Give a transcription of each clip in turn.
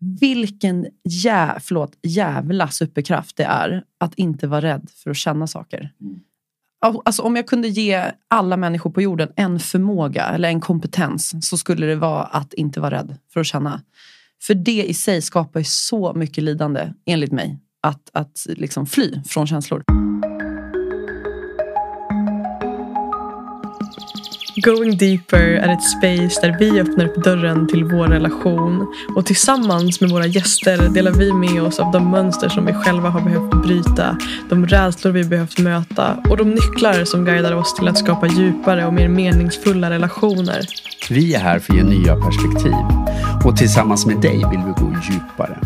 vilken jä, förlåt, jävla superkraft det är att inte vara rädd för att känna saker. Alltså, om jag kunde ge alla människor på jorden en förmåga eller en kompetens så skulle det vara att inte vara rädd för att känna. För det i sig skapar ju så mycket lidande, enligt mig, att, att liksom fly från känslor. Going Deeper är ett space där vi öppnar upp dörren till vår relation och tillsammans med våra gäster delar vi med oss av de mönster som vi själva har behövt bryta, de rädslor vi behövt möta och de nycklar som guidar oss till att skapa djupare och mer meningsfulla relationer. Vi är här för att ge nya perspektiv och tillsammans med dig vill vi gå djupare.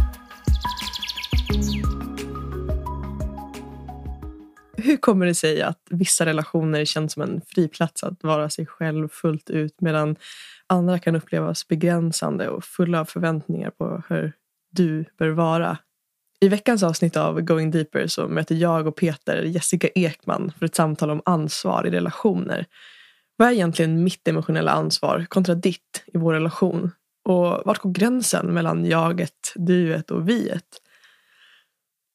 Hur kommer det sig att vissa relationer känns som en friplats att vara sig själv fullt ut medan andra kan upplevas begränsande och fulla av förväntningar på hur du bör vara? I veckans avsnitt av Going Deeper så möter jag och Peter Jessica Ekman för ett samtal om ansvar i relationer. Vad är egentligen mitt emotionella ansvar kontra ditt i vår relation? Och vart går gränsen mellan jaget, duet och viet?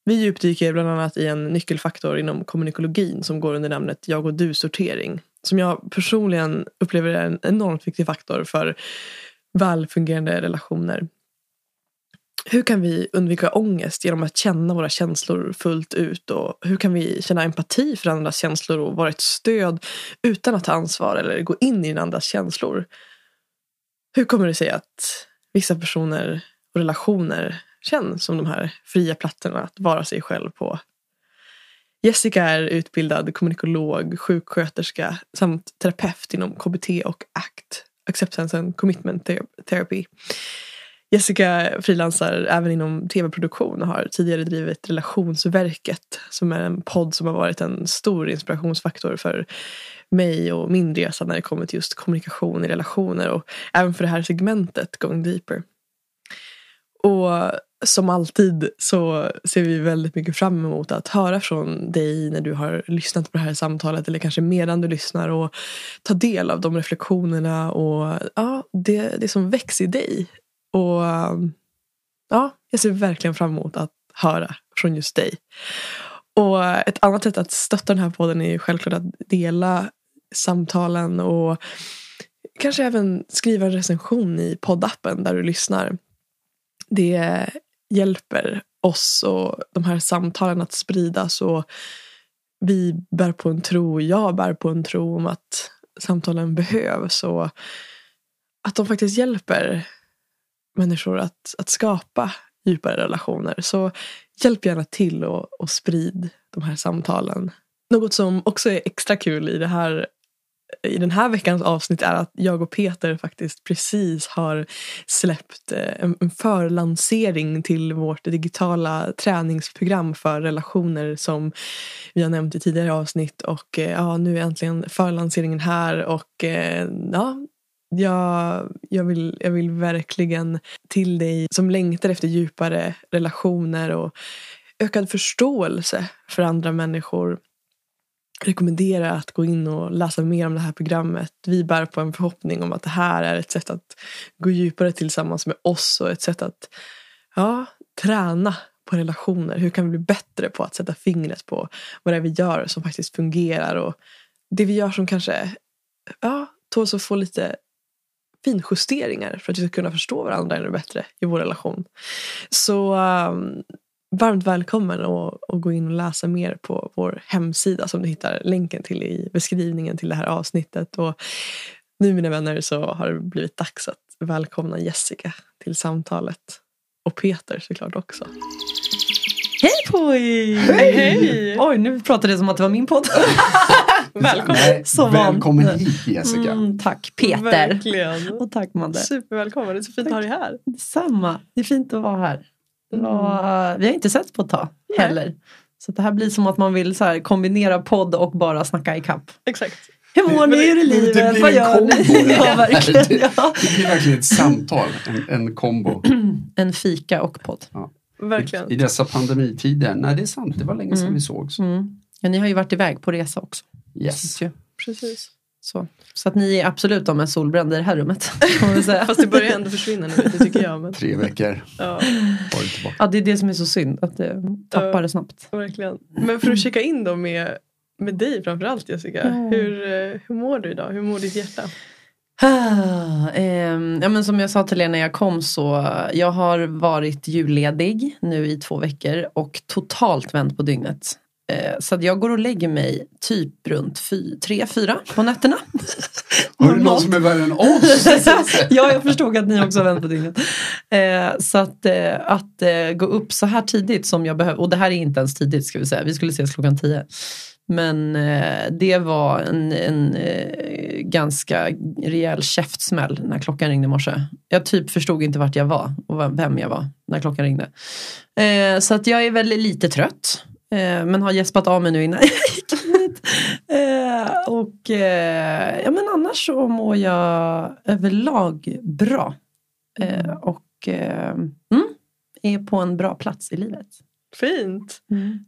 Vi djupdyker bland annat i en nyckelfaktor inom kommunikologin som går under namnet jag och du-sortering. Som jag personligen upplever är en enormt viktig faktor för välfungerande relationer. Hur kan vi undvika ångest genom att känna våra känslor fullt ut? Och hur kan vi känna empati för andras känslor och vara ett stöd utan att ta ansvar eller gå in i den andras känslor? Hur kommer det sig att vissa personer och relationer känns som de här fria plattorna att vara sig själv på. Jessica är utbildad kommunikolog, sjuksköterska samt terapeut inom KBT och ACT, Acceptance and Commitment Therapy. Jessica frilansar även inom tv-produktion och har tidigare drivit Relationsverket som är en podd som har varit en stor inspirationsfaktor för mig och min resa när det kommer till just kommunikation i relationer och även för det här segmentet Going Deeper. Och som alltid så ser vi väldigt mycket fram emot att höra från dig när du har lyssnat på det här samtalet eller kanske medan du lyssnar och ta del av de reflektionerna och ja, det, det som väcks i dig. Och ja, jag ser verkligen fram emot att höra från just dig. Och ett annat sätt att stötta den här podden är ju självklart att dela samtalen och kanske även skriva en recension i poddappen där du lyssnar. Det hjälper oss och de här samtalen att spridas. Och vi bär på en tro, jag bär på en tro om att samtalen behövs. Och att de faktiskt hjälper människor att, att skapa djupare relationer. Så hjälp gärna till och, och sprid de här samtalen. Något som också är extra kul i det här i den här veckans avsnitt är att jag och Peter faktiskt precis har släppt eh, en förlansering till vårt digitala träningsprogram för relationer som vi har nämnt i tidigare avsnitt. Och eh, ja, nu är äntligen förlanseringen här och eh, ja, jag, jag, vill, jag vill verkligen till dig som längtar efter djupare relationer och ökad förståelse för andra människor rekommendera att gå in och läsa mer om det här programmet. Vi bär på en förhoppning om att det här är ett sätt att gå djupare tillsammans med oss och ett sätt att ja, träna på relationer. Hur kan vi bli bättre på att sätta fingret på vad det är vi gör som faktiskt fungerar och det vi gör som kanske ja, tåls att få lite finjusteringar för att vi ska kunna förstå varandra ännu bättre i vår relation. Så um, varmt välkommen att gå in och läsa mer på vår hemsida som du hittar länken till i beskrivningen till det här avsnittet. Och nu mina vänner så har det blivit dags att välkomna Jessica till samtalet. Och Peter såklart också. Hej Poj! Hej! Hej! Oj, nu pratade jag som att det var min podd. välkommen! Nej, så välkommen hit Jessica. Mm, tack Peter. Verkligen. Och tack Madde. Supervälkommen, det är så fint tack. att ha dig här. Detsamma, det är fint att vara här. Mm. vi har inte sett på ett tag heller. Nej. Så det här blir som att man vill så här, kombinera podd och bara snacka i kapp. Exakt. Hur mår ni? Hur är livet? Vad gör ni? ja, verkligen, det, ja. det blir verkligen ett samtal, en, en kombo. en fika och podd. Ja. Verkligen. I, I, dessa pandemitider. Nej, det är sant. Det var länge sedan mm. vi sågs. Mm. Ja, ni har ju varit iväg på resa också. Yes. Precis. Så. så att ni är absolut de mest solbrända i det här rummet. Fast det börjar ändå försvinna nu, det tycker jag. Men, Tre veckor ja, ja, det är det som är så synd, att det tappar Ja. det snabbt. verkligen. Men för att checka in då med, med dig framförallt Jessica. Ja. Hur, eh, hur mår du idag? Hur mår ditt hjärta? Ah, ehm, ja, men som jag sa till er när jag kom så jag har varit julledig nu i två veckor och totalt vänt på dygnet. Eh, så jag går och lägger mig typ runt fy, tre, fyra på nätterna. Har du någon som är värre än oss? ja, jag förstod att ni också vänt på dygnet. Eh, så att, eh, att gå upp så här tidigt som jag behöver, och det här är inte ens tidigt ska vi säga, vi skulle ses klockan tio. Men det var en, en ganska rejäl käftsmäll när klockan ringde i morse. Jag typ förstod inte vart jag var och vem jag var när klockan ringde. Så att jag är väl lite trött. Eh, men har gäspat av mig nu innan jag gick hit. Eh, och eh, ja, men annars så mår jag överlag bra. Och mm, är på en bra plats i livet. Fint!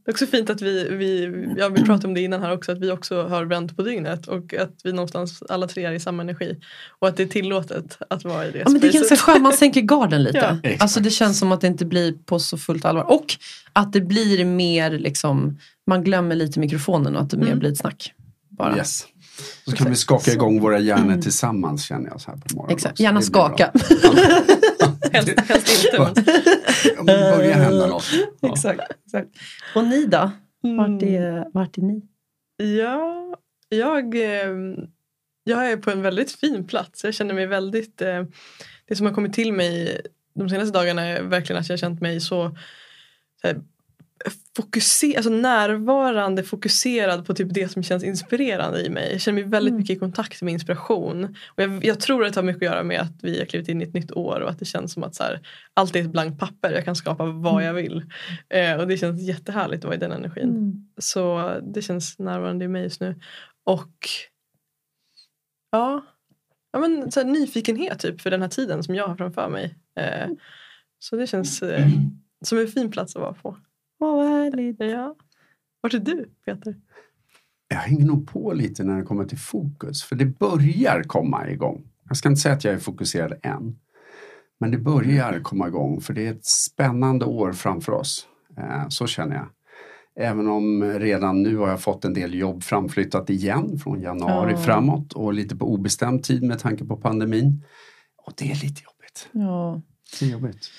Det är också fint att vi, vi, ja, vi pratade om det innan här också, att vi också har vänt på dygnet och att vi någonstans alla tre är i samma energi. Och att det är tillåtet att vara i det Ja, men det är ganska skönt, man sänker garden lite. Ja, exakt. alltså det känns som att det inte blir på så fullt allvar. Och att det blir mer liksom, man glömmer lite mikrofonen och att det mer Mm. blir ett snack. Bara. Yes. Så kan vi skaka igång våra hjärnor tillsammans känner jag så här på morgonen. Exakt, gärna skaka. Helst, helst inte. Men det börjar hända något. Ja. exakt, exakt. Och ni då? Vart Mm. är, vart är ni? Ja, jag, eh, jag är på en väldigt fin plats. Jag känner mig väldigt... Eh, det som har kommit till mig de senaste dagarna är verkligen att jag har känt mig så, så här, fokuser, alltså närvarande, fokuserad på typ det som känns inspirerande i mig. Jag känner mig väldigt Mm. mycket i kontakt med inspiration. Och jag, jag tror att det har mycket att göra med att vi har klivit in i ett nytt år och att det känns som att så här, allt är ett blankt papper. Jag kan skapa vad jag vill. Eh, och det känns jättehärligt att vara i den energin. Mm. Så det känns närvarande i mig just nu. Och ja, ja men, så här, nyfikenhet typ för den här tiden som jag har framför mig. Eh, så det känns eh, som en fin plats att vara på. Åh, vad härligt. Ja. Vart är du Peter? Jag hänger nog på lite när det kommer till fokus. För det börjar komma igång. Jag ska inte säga att jag är fokuserad än. Men det börjar komma igång för det är ett spännande år framför oss. Eh, Så känner jag. Även om redan nu har jag fått en del jobb framflyttat igen från januari Ja. framåt och lite på obestämd tid med tanke på pandemin. Och det är lite jobbigt. Ja. Det är jobbigt.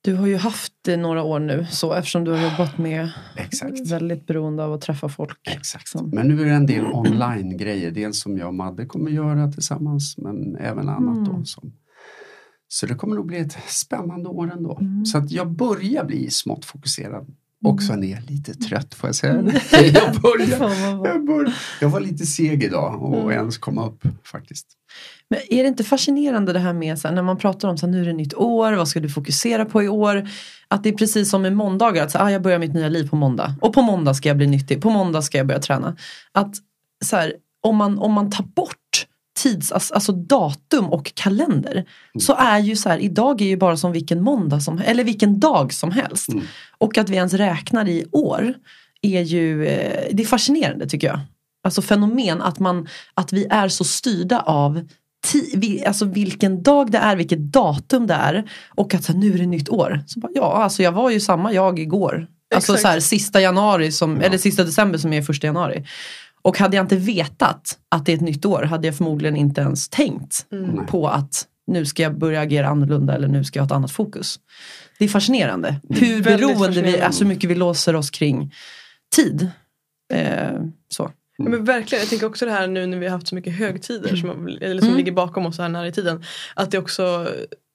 Du har ju haft det några år nu så eftersom du har jobbat med Exakt. väldigt beroende av att träffa folk. Exakt. Som- Men nu är det en del online-grejer. Dels som jag och Madde kommer göra tillsammans men även annat. Då, Mm. som... Så det kommer nog bli ett spännande år ändå. Mm. Så att jag börjar bli smått fokuserad. Sen är jag lite trött får jag säga. Mm. jag, bra. jag, börjar, jag var lite seg idag och Mm. ens komma upp faktiskt. Men är det inte fascinerande det här med så här, när man pratar om så här, nu är det nytt år, vad ska du fokusera på i år? Att det är precis som med måndagar, att så, här, ah, jag börjar mitt nya liv på måndag. Och på måndag ska jag bli nyttig, på måndag ska jag börja träna. Att så här, om, man, om man tar bort tids, alltså, alltså datum och kalender. Så är ju så här, idag är ju bara som vilken måndag som eller vilken dag som helst. Mm. Och att vi ens räknar i år är ju, eh, det är fascinerande tycker jag. Alltså fenomen att, man, att vi är så styrda av ti, vi, alltså vilken dag det är, vilket datum det är. Och att så här, nu är det nytt år. Så bara, ja, alltså jag var ju samma jag igår. Alltså Exakt. så här, sista januari, som, Ja. eller sista december som är första januari. Och hade jag inte vetat att det är ett nytt år hade jag förmodligen inte ens tänkt Mm. På att nu ska jag börja agera annorlunda eller nu ska jag ha ett annat fokus. Det är fascinerande hur Väldigt beroende vi fascinerande. är, så mycket vi låser oss kring tid. Eh, så. Ja, men verkligen, jag tänker också det här nu när vi har haft så mycket högtider som, eller som Mm. ligger bakom oss här nära i tiden. Att det också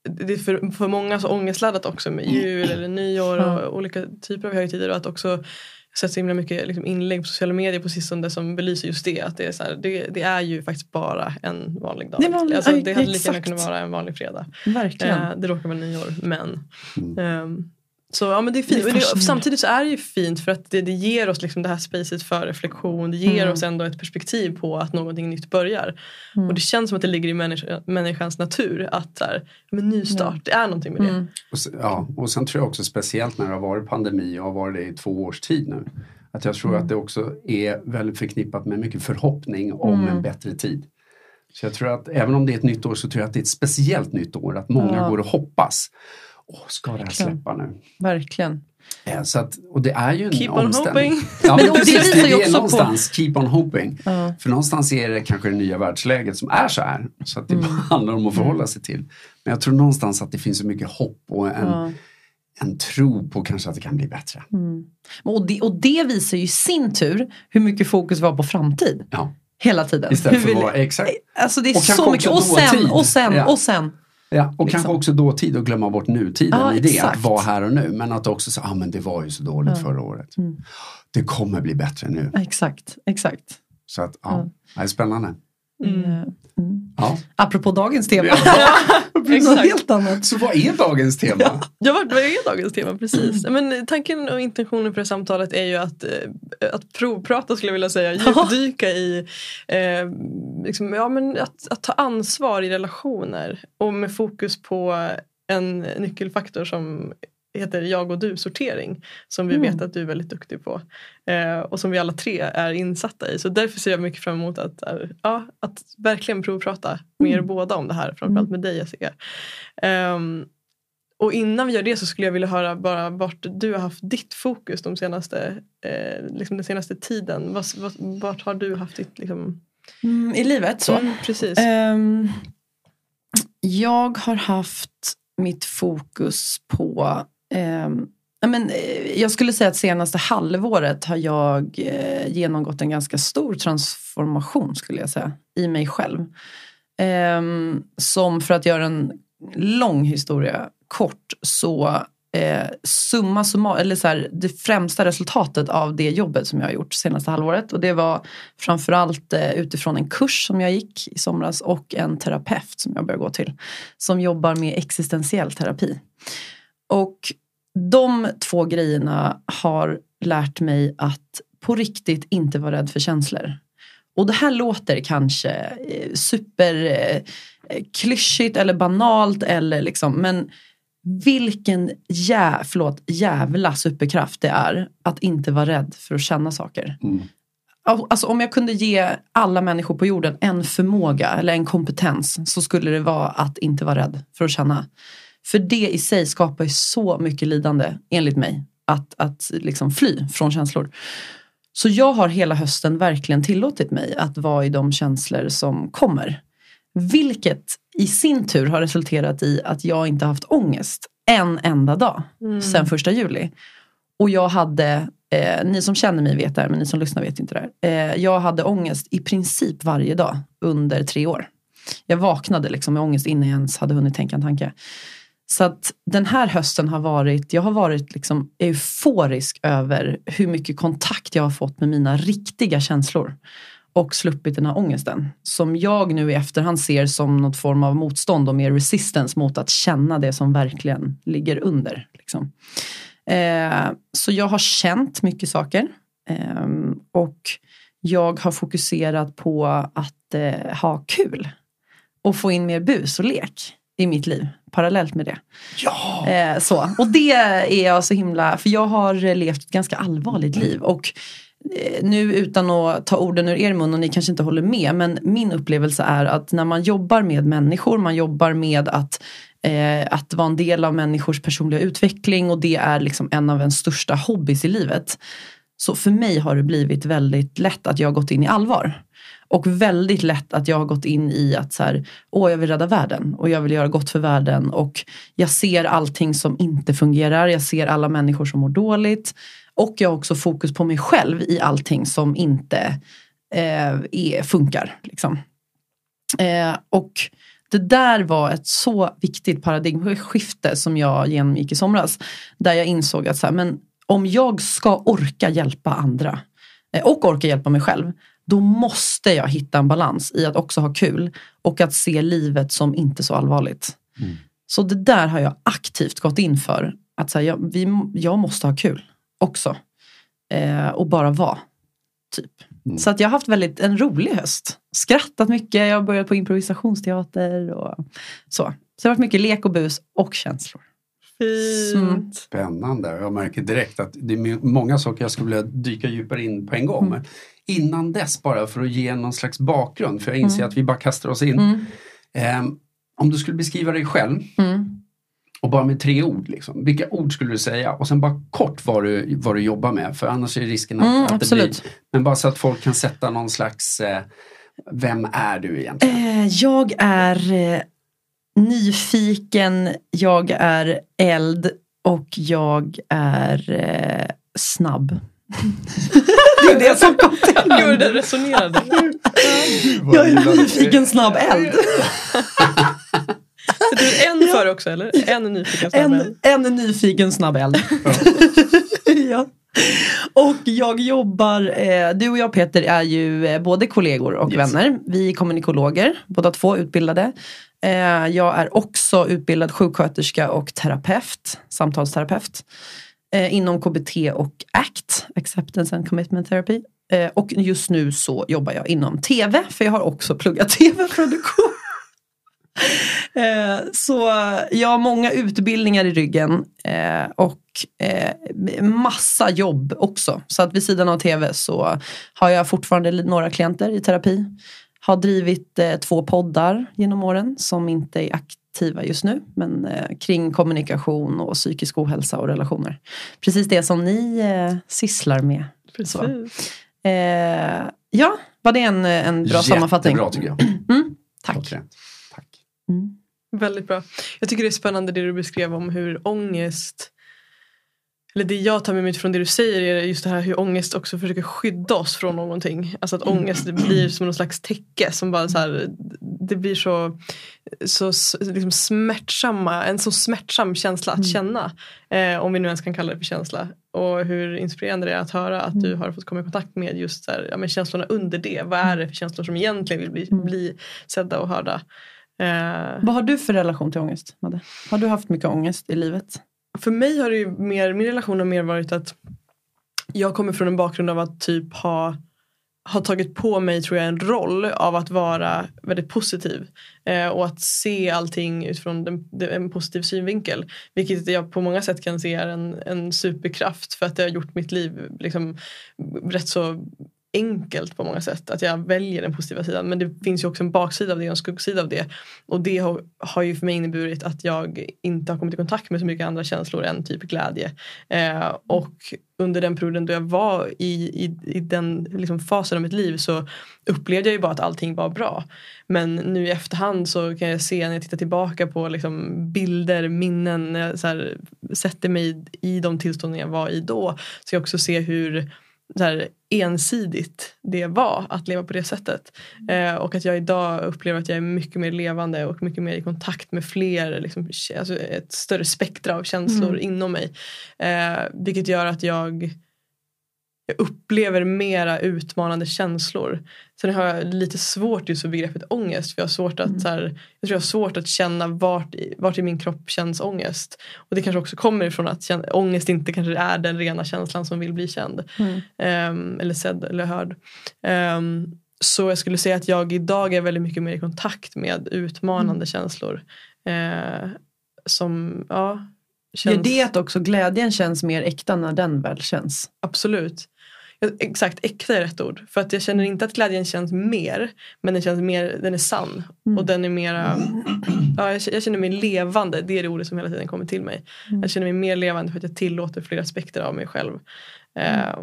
det är för, för många så ångestladdat också med jul eller nyår och Ja. olika typer av högtider. Och att också jag har sett så himla mycket liksom, inlägg på sociala medier på sistone som belyser just det. Att det är, så här, det, det är ju faktiskt bara en vanlig dag. Det vanlig- alltså, det hade lika gärna exakt. kunnat vara en vanlig fredag. Verkligen. Eh, det råkar vara nyår men. Mm. ehm, så ja men det är Det fint. är Men det, samtidigt så är det ju fint för att det, det ger oss liksom det här spacet för reflektion. Det ger Mm. oss ändå ett perspektiv på att någonting nytt börjar. Mm. Och det känns som att det ligger i människa, människans natur att så här, men nystart, det är någonting med det. Mm. Och sen, ja, och sen tror jag också speciellt när det har varit pandemi och har varit det i två års tid nu. Att jag tror Mm. att det också är väldigt förknippat med mycket förhoppning om Mm. en bättre tid. Så jag tror att även om det är ett nytt år så tror jag att det är ett speciellt nytt år. Att många Ja. går och hoppas. Åh, ska det här släppa nu? Verkligen. Eh, Så att, och det är ju en Keep on hoping. Ja, Men det precis, visar det ju är också på- någonstans keep on hoping. Ja. För någonstans är det kanske det nya världsläget som är så här. Så att det Mm. bara handlar om att förhålla sig till. Men jag tror någonstans att det finns så mycket hopp och en, Ja. en tro på kanske att det kan bli bättre. Mm. Och, det, och det visar ju i sin tur hur mycket fokus var på framtid. Ja. Hela tiden. Istället för vi- att vara, exakt. Alltså det är Och så mycket. Och sen, och sen, Ja. och sen. Ja, och Liksom. kanske också dåtid och glömma bort nutiden Ja, i det, exakt. att vara här och nu. Men att också säga, ah, men det var ju så dåligt Ja. förra året. Mm. Det kommer bli bättre nu. Exakt, exakt. Så att, ja, Ja. det är spännande. Mm. Ja. Apropå dagens tema. Något Exakt. helt annat. Så vad är dagens tema? Ja, vad vad är dagens tema? Precis. Men tanken och intentionen för det samtalet är ju att, eh, att provprata skulle jag vilja säga, djupdyka i eh, liksom, ja, men att, att ta ansvar i relationer och med fokus på en nyckelfaktor som heter jag och du-sortering som vi Mm. vet att du är väldigt duktig på eh, och som vi alla tre är insatta i. Så därför ser jag mycket fram emot att, eh, ja, att verkligen provprata med er Mm. båda om det här, framförallt med dig Jessica. Ehm, och innan vi gör det så skulle jag vilja höra bara vart du har haft ditt fokus de senaste, eh, liksom den senaste tiden. Vart, vart, vart har du haft ditt... Liksom... Mm, I livet så. Mm, precis. Ehm, jag har haft mitt fokus på Ehm, eh, men, jag skulle säga att senaste halvåret har jag eh, genomgått en ganska stor transformation skulle jag säga i mig själv. Eh, som för att göra en lång historia kort så eh, summa summa, eller så här, det främsta resultatet av det jobbet som jag har gjort senaste halvåret och det var framförallt eh, utifrån en kurs som jag gick i somras och en terapeut som jag började gå till som jobbar med existentiell terapi. Och de två grejerna har lärt mig att på riktigt inte vara rädd för känslor. Och det här låter kanske eh, super eh, eller banalt eller liksom men vilken jä, förlåt, jävla superkraft det är att inte vara rädd för att känna saker. Mm. Al- Alltså om jag kunde ge alla människor på jorden en förmåga eller en kompetens så skulle det vara att inte vara rädd för att känna. För det i sig skapar ju så mycket lidande, enligt mig, att, att liksom fly från känslor. Så jag har hela hösten verkligen tillåtit mig att vara i de känslor som kommer. Vilket i sin tur har resulterat i att jag inte haft ångest en enda dag Mm. sen första juli. Och jag hade, eh, ni som känner mig vet det här men ni som lyssnar vet inte det här. Eh, jag hade ångest i princip varje dag under tre år. Jag vaknade liksom med ångest innan jag ens hade hunnit tänka en tanke. Så att den här hösten har varit, jag har varit liksom euforisk över hur mycket kontakt jag har fått med mina riktiga känslor. Och sluppit den här ångesten. Som jag nu i efterhand ser som något form av motstånd och mer resistance mot att känna det som verkligen ligger under. Liksom. Eh, så jag har känt mycket saker. Eh, och jag har fokuserat på att eh, ha kul. Och få in mer bus och lek i mitt liv parallellt med det. Ja! Eh, så. Och det är jag så himla, för jag har levt ett ganska allvarligt liv. Och eh, nu utan att ta orden ur er mun och ni kanske inte håller med. Men min upplevelse är att när man jobbar med människor, man jobbar med att eh, att vara en del av människors personliga utveckling och det är liksom en av ens största hobbys i livet. Så för mig har det blivit väldigt lätt att jag har gått in i allvar. Och väldigt lätt att jag har gått in i att så här, åh jag vill rädda världen och jag vill göra gott för världen och jag ser allting som inte fungerar, jag ser alla människor som mår dåligt och jag har också fokus på mig själv i allting som inte eh, är, funkar. Liksom. Eh, och det där var ett så viktigt paradigmskifte som jag genomgick i somras. Där jag insåg att så här, men om jag ska orka hjälpa andra eh, och orka hjälpa mig själv. Då måste jag hitta en balans i att också ha kul och att se livet som inte så allvarligt. Mm. Så det där har jag aktivt gått in för. Att så här, jag, vi, jag måste ha kul också. Eh, och bara vara. Typ. Mm. Så att jag har haft väldigt en rolig höst. Skrattat mycket, jag har börjat på improvisationsteater och så. Så det har varit mycket lek och bus och känslor. Fint. Spännande. Jag märker direkt att det är många saker jag skulle vilja dyka djupare in på en gång. Mm. Innan dess bara för att ge någon slags bakgrund, för jag inser Mm. att vi bara kastar oss in. Mm. Ehm, om du skulle beskriva dig själv Mm. och bara med tre ord, liksom, vilka ord skulle du säga? Och sen bara kort vad du, vad du jobbar med, för annars är risken att, Mm, att det blir... Men bara så att folk kan sätta någon slags, eh, vem är du egentligen? Eh, jag är eh, nyfiken, jag är eld och jag är eh, snabb. det är det som kom till Jo, mig. det resonerade. Jag är nyfiken, snabb eld. Sätter du en för också eller? En nyfiken snabb En, en nyfiken snabb eld. ja. Och jag jobbar, eh, du och jag Peter är ju eh, både kollegor och Yes. vänner. Vi är kommunikologer, båda två utbildade. Eh, jag är också utbildad sjuksköterska och terapeut, samtalsterapeut. Eh, inom KBT och ACT, Acceptance and Commitment Therapy. Eh, och just nu så jobbar jag inom TV, för jag har också pluggat TV-produktion. Eh, så jag har många utbildningar i ryggen eh, och eh, massa jobb också. Så att vid sidan av tv så har jag fortfarande några klienter i terapi. Har drivit eh, två poddar genom åren som inte är aktiva just nu. Men eh, kring kommunikation och psykisk ohälsa och relationer. Precis det som ni eh, sysslar med. Precis. Eh, ja, var det en, en bra sammanfattning? Jättebra tycker jag. Mm, tack. Klockrent. Tack. Mm. Väldigt bra. Jag tycker det är spännande det du beskrev om hur ångest eller det jag tar med mig från det du säger är just det här hur ångest också försöker skydda oss från någonting. Alltså att ångest det blir som någon slags täcke som bara så här, det blir så, så liksom smärtsamma, en så smärtsam känsla att känna. Eh, om vi nu ens kan kalla det för känsla. Och hur inspirerande det är att höra att du har fått komma i kontakt med just här, ja, men känslorna under det. Vad är det för känslor som egentligen vill bli, bli sedda och hörda. Eh, Vad har du för relation till ångest, Madde? Har du haft mycket ångest i livet? För mig har det ju mer, min relation har mer varit att jag kommer från en bakgrund av att typ ha har tagit på mig tror jag en roll av att vara väldigt positiv eh, och att se allting utifrån den, den, en positiv synvinkel. Vilket jag på många sätt kan se är en, en superkraft för att det har gjort mitt liv liksom, rätt så enkelt på många sätt. Att jag väljer den positiva sidan. Men det finns ju också en baksida av det och en skuggsida av det. Och det har, har ju för mig inneburit att jag inte har kommit i kontakt med så mycket andra känslor än typ glädje. Eh, och under den perioden då jag var i, i, i den liksom fasen av mitt liv så upplevde jag ju bara att allting var bra. Men nu i efterhand så kan jag se när jag tittar tillbaka på liksom bilder, minnen, när jag så här, sätter mig i de tillstånden jag var i då. Så jag också se hur så ensidigt det var att leva på det sättet. Eh, och att jag idag upplever att jag är mycket mer levande och mycket mer i kontakt med fler, liksom, alltså ett större spektra av känslor Mm. inom mig. Eh, vilket gör att jag, jag upplever mera utmanande känslor. Sen har jag lite svårt just för begreppet ångest. För jag, har svårt att, Mm. så här, jag tror jag har svårt att känna vart i, vart i min kropp känns ångest. Och det kanske också kommer ifrån att ångest inte kanske är den rena känslan som vill bli känd. Mm. Ehm, eller sedd eller hörd. Ehm, så jag skulle säga att jag idag är väldigt mycket mer i kontakt med utmanande Mm. känslor. Eh, som, ja, Gör känns det att också glädjen känns mer äkta när den väl känns? absolut. Exakt, äkta är rätt ord. För att jag känner inte att glädjen känns mer. Men den känns mer, den är sann. Mm. Och den är mera, ja, jag, jag känner mig levande. Det är det ordet som hela tiden kommer till mig. Mm. Jag känner mig mer levande för att jag tillåter fler aspekter av mig själv. Mm. Eh,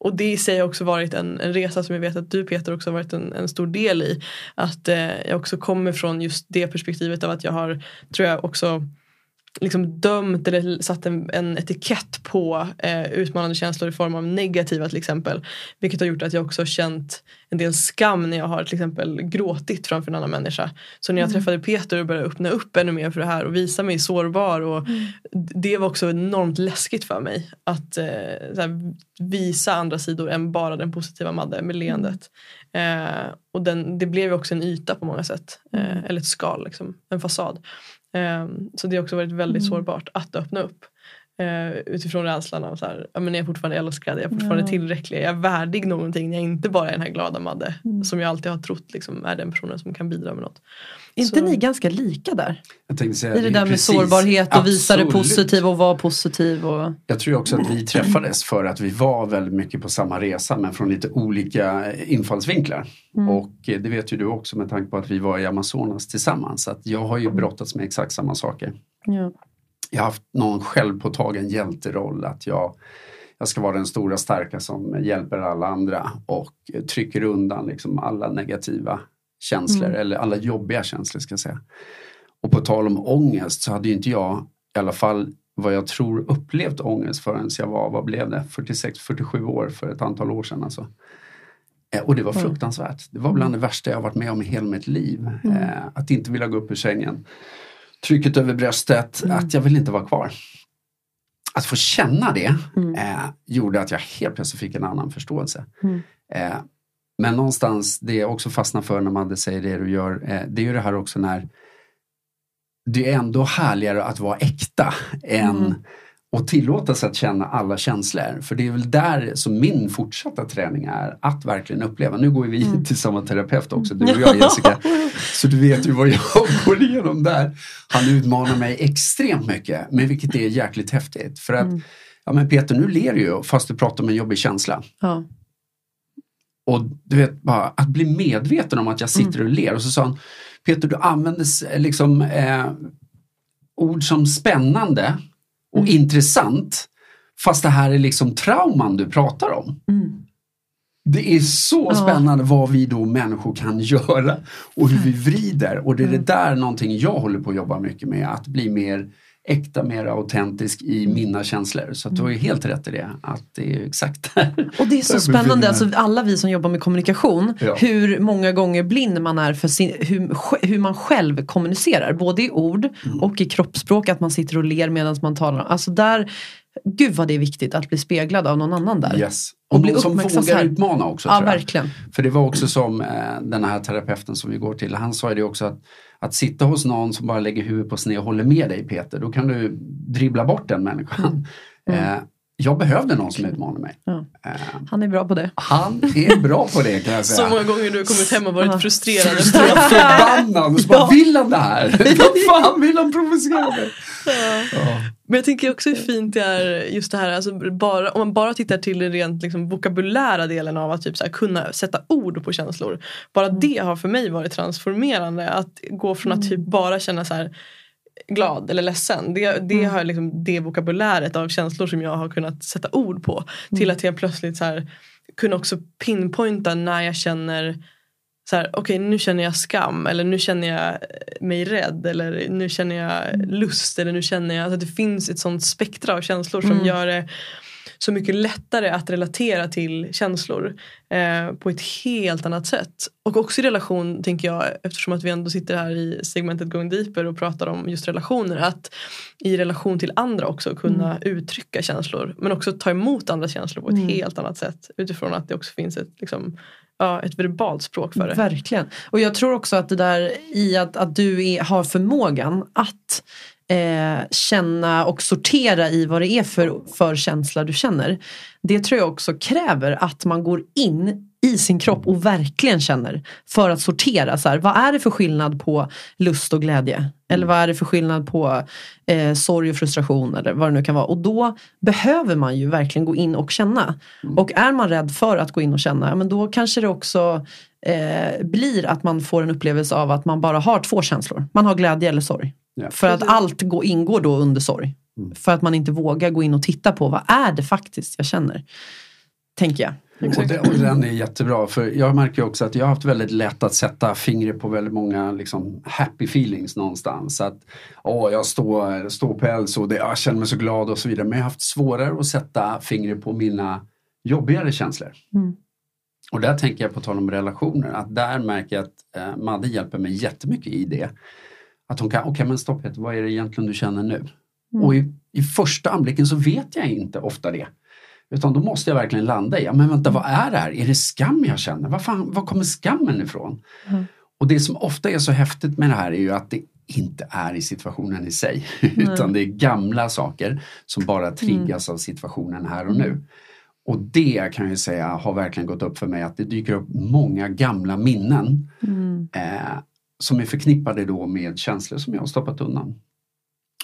och det i sig har också varit en, en resa som jag vet att du Peter också har varit en, en stor del i. Att eh, jag också kommer från just det perspektivet av att jag har, tror jag också liksom dömt eller satt en, en etikett på eh, utmanande känslor i form av negativa till exempel. Vilket har gjort att jag också har känt en del skam när jag har till exempel gråtit framför en annan människa. Så när jag träffade Peter och började öppna upp ännu mer för det här och visa mig sårbar. Och Det var också enormt läskigt för mig att eh, här, visa andra sidor än bara den positiva Madde med leendet. Eh, och den, det blev ju också en yta på många sätt. Eh, eller ett skal, liksom, en fasad. Eh, så det har också varit väldigt Mm. sårbart att öppna upp. Eh, utifrån rädslan av så här, ja, men är jag fortfarande älskad, är jag fortfarande Ja. tillräcklig, är jag värdig någonting jag inte bara är den här glada Madde. Mm. Som jag alltid har trott liksom, är den personen som kan bidra med något. Är inte Så- ni ganska lika där? Jag tänkte säga, I det är där med precis- sårbarhet och visa det Absolut. positiv och vara positiv. Och... Jag tror också att vi träffades för att vi var väldigt mycket på samma resa men från lite olika infallsvinklar. Mm. Och eh, det vet ju du också med tanke på att vi var i Amazonas tillsammans. Så att jag har ju brottats med exakt samma saker. Ja. Jag har haft någon självpåtagen hjälteroll att jag, jag ska vara den stora starka som hjälper alla andra och trycker undan liksom alla negativa känslor Mm. eller alla jobbiga känslor ska jag säga. Och på tal om ångest så hade ju inte jag i alla fall vad jag tror upplevt ångest förrän jag var, vad blev det, 46-47 år för ett antal år sedan alltså. Eh, Och det var fruktansvärt. Det var bland det värsta jag varit med om i hela mitt liv. Mm. Eh, att inte vilja gå upp ur sängen. Trycket över bröstet, Mm. att jag vill inte vara kvar. Att få känna det Mm. eh, gjorde att jag helt plötsligt fick en annan förståelse. Mm. Eh, men någonstans, det jag också fastnar för när Madde säger det du gör, eh, det är ju det här också när det är ändå härligare att vara äkta än Mm. och tillåta sig att känna alla känslor. För det är väl där som min fortsatta träning är, att verkligen uppleva. Nu går vi Mm. till samma terapeut också, du och jag Jessica. Så du vet ju vad jag går igenom där. Han utmanar mig extremt mycket, men vilket är jäkligt häftigt. För att, Mm. ja men Peter nu ler du ju fast du pratar om en jobbig känsla. Ja. Och du vet, bara att bli medveten om att jag sitter Mm. och ler. Och så sa han, Peter du använder liksom eh, ord som spännande och Mm. intressant. Fast det här är liksom trauman du pratar om. Mm. Det är så Ja. spännande vad vi då människor kan göra och hur vi vrider. Och det är det Mm. där någonting jag håller på att jobba mycket med. Att bli mer äkta, mer autentisk i Mm. mina känslor. Så att du har ju helt rätt i det. Att det är exakt där. Och det är så spännande, alltså alla vi som jobbar med kommunikation, Ja. hur många gånger blind man är för sin, hur, hur man själv kommunicerar. Både i ord Mm. och i kroppsspråk, att man sitter och ler medan man talar. Alltså där, gud vad det är viktigt att bli speglad av någon annan där. Yes. Och Och bli någon som vågar här. utmana också. Ja, tror jag. verkligen. För det var också som eh, den här terapeuten som vi går till, han sa ju det också att att sitta hos någon som bara lägger huvudet på sned och håller med dig Peter, då kan du dribbla bort den människan. Mm. Eh, jag behövde någon som utmanade mig. Ja. Eh, Han är bra på det. han är bra på det kan jag Så säga. många gånger du har kommit hem och varit Ja. frustrerad. Frustrerad, förbannad och så bara, Ja. vill han det här? Vad fan vill han provocera mig? Ja. Men jag tänker också hur fint det är just det här, alltså bara, om man bara tittar till den rent liksom, vokabulära delen av att typ, så här, kunna sätta ord på känslor. Bara det har för mig varit transformerande. Att gå från att typ bara känna så här glad eller ledsen. Det, det har liksom det vokabuläret av känslor som jag har kunnat sätta ord på. Till att jag plötsligt så här, kunna också pinpointa när jag känner så här, okej nu känner jag skam eller nu känner jag mig rädd eller nu känner jag lust eller nu känner jag, alltså det finns ett sånt spektra av känslor som Mm. gör det så mycket lättare att relatera till känslor eh, på ett helt annat sätt. Och också i relation, tänker jag, eftersom att vi ändå sitter här i segmentet Going Deeper och pratar om just relationer, att i relation till andra också kunna uttrycka känslor men också ta emot andra känslor på ett Mm. helt annat sätt utifrån att det också finns ett, liksom, ja, ett verbalt språk för det. Verkligen. Och jag tror också att det där i att, att du är, har förmågan att eh, känna och sortera i vad det är för, för känsla du känner. Det tror jag också kräver att man går in i sin kropp och verkligen känner för att sortera. Så här, vad är det för skillnad på lust och glädje? Eller vad är det för skillnad på eh, sorg och frustration eller vad det nu kan vara. Och då behöver man ju verkligen gå in och känna. Och är man rädd för att gå in och känna, men då kanske det också eh, blir att man får en upplevelse av att man bara har två känslor. Man har glädje eller sorg. Ja. För att allt går, ingår då under sorg. Mm. För att man inte vågar gå in och titta på vad är det faktiskt jag känner. Tänker jag. Och, det, och den är jättebra för jag märker också att jag har haft väldigt lätt att sätta fingret på väldigt många liksom, happy feelings någonstans. Att, åh, jag står, står på eld så det, jag känner mig så glad och så vidare. Men jag har haft svårare att sätta fingret på mina jobbigare känslor. Mm. Och där tänker jag på tal om relationer att där märker jag att eh, Madde hjälper mig jättemycket i det. Att hon kan, okej men stopp Peter, vad är det egentligen du känner nu? Mm. Och i, i första anblicken så vet jag inte ofta det. Utan då måste jag verkligen landa i, ja men vänta vad är det här? Är det skam jag känner? Var, fan, var kommer skammen ifrån? Mm. Och det som ofta är så häftigt med det här är ju att det, inte är i situationen i sig. Utan det är gamla saker som bara triggas mm. av situationen här och nu. Och det kan jag säga har verkligen gått upp för mig att det dyker upp många gamla minnen mm. eh, som är förknippade då med känslor som jag har stoppat undan.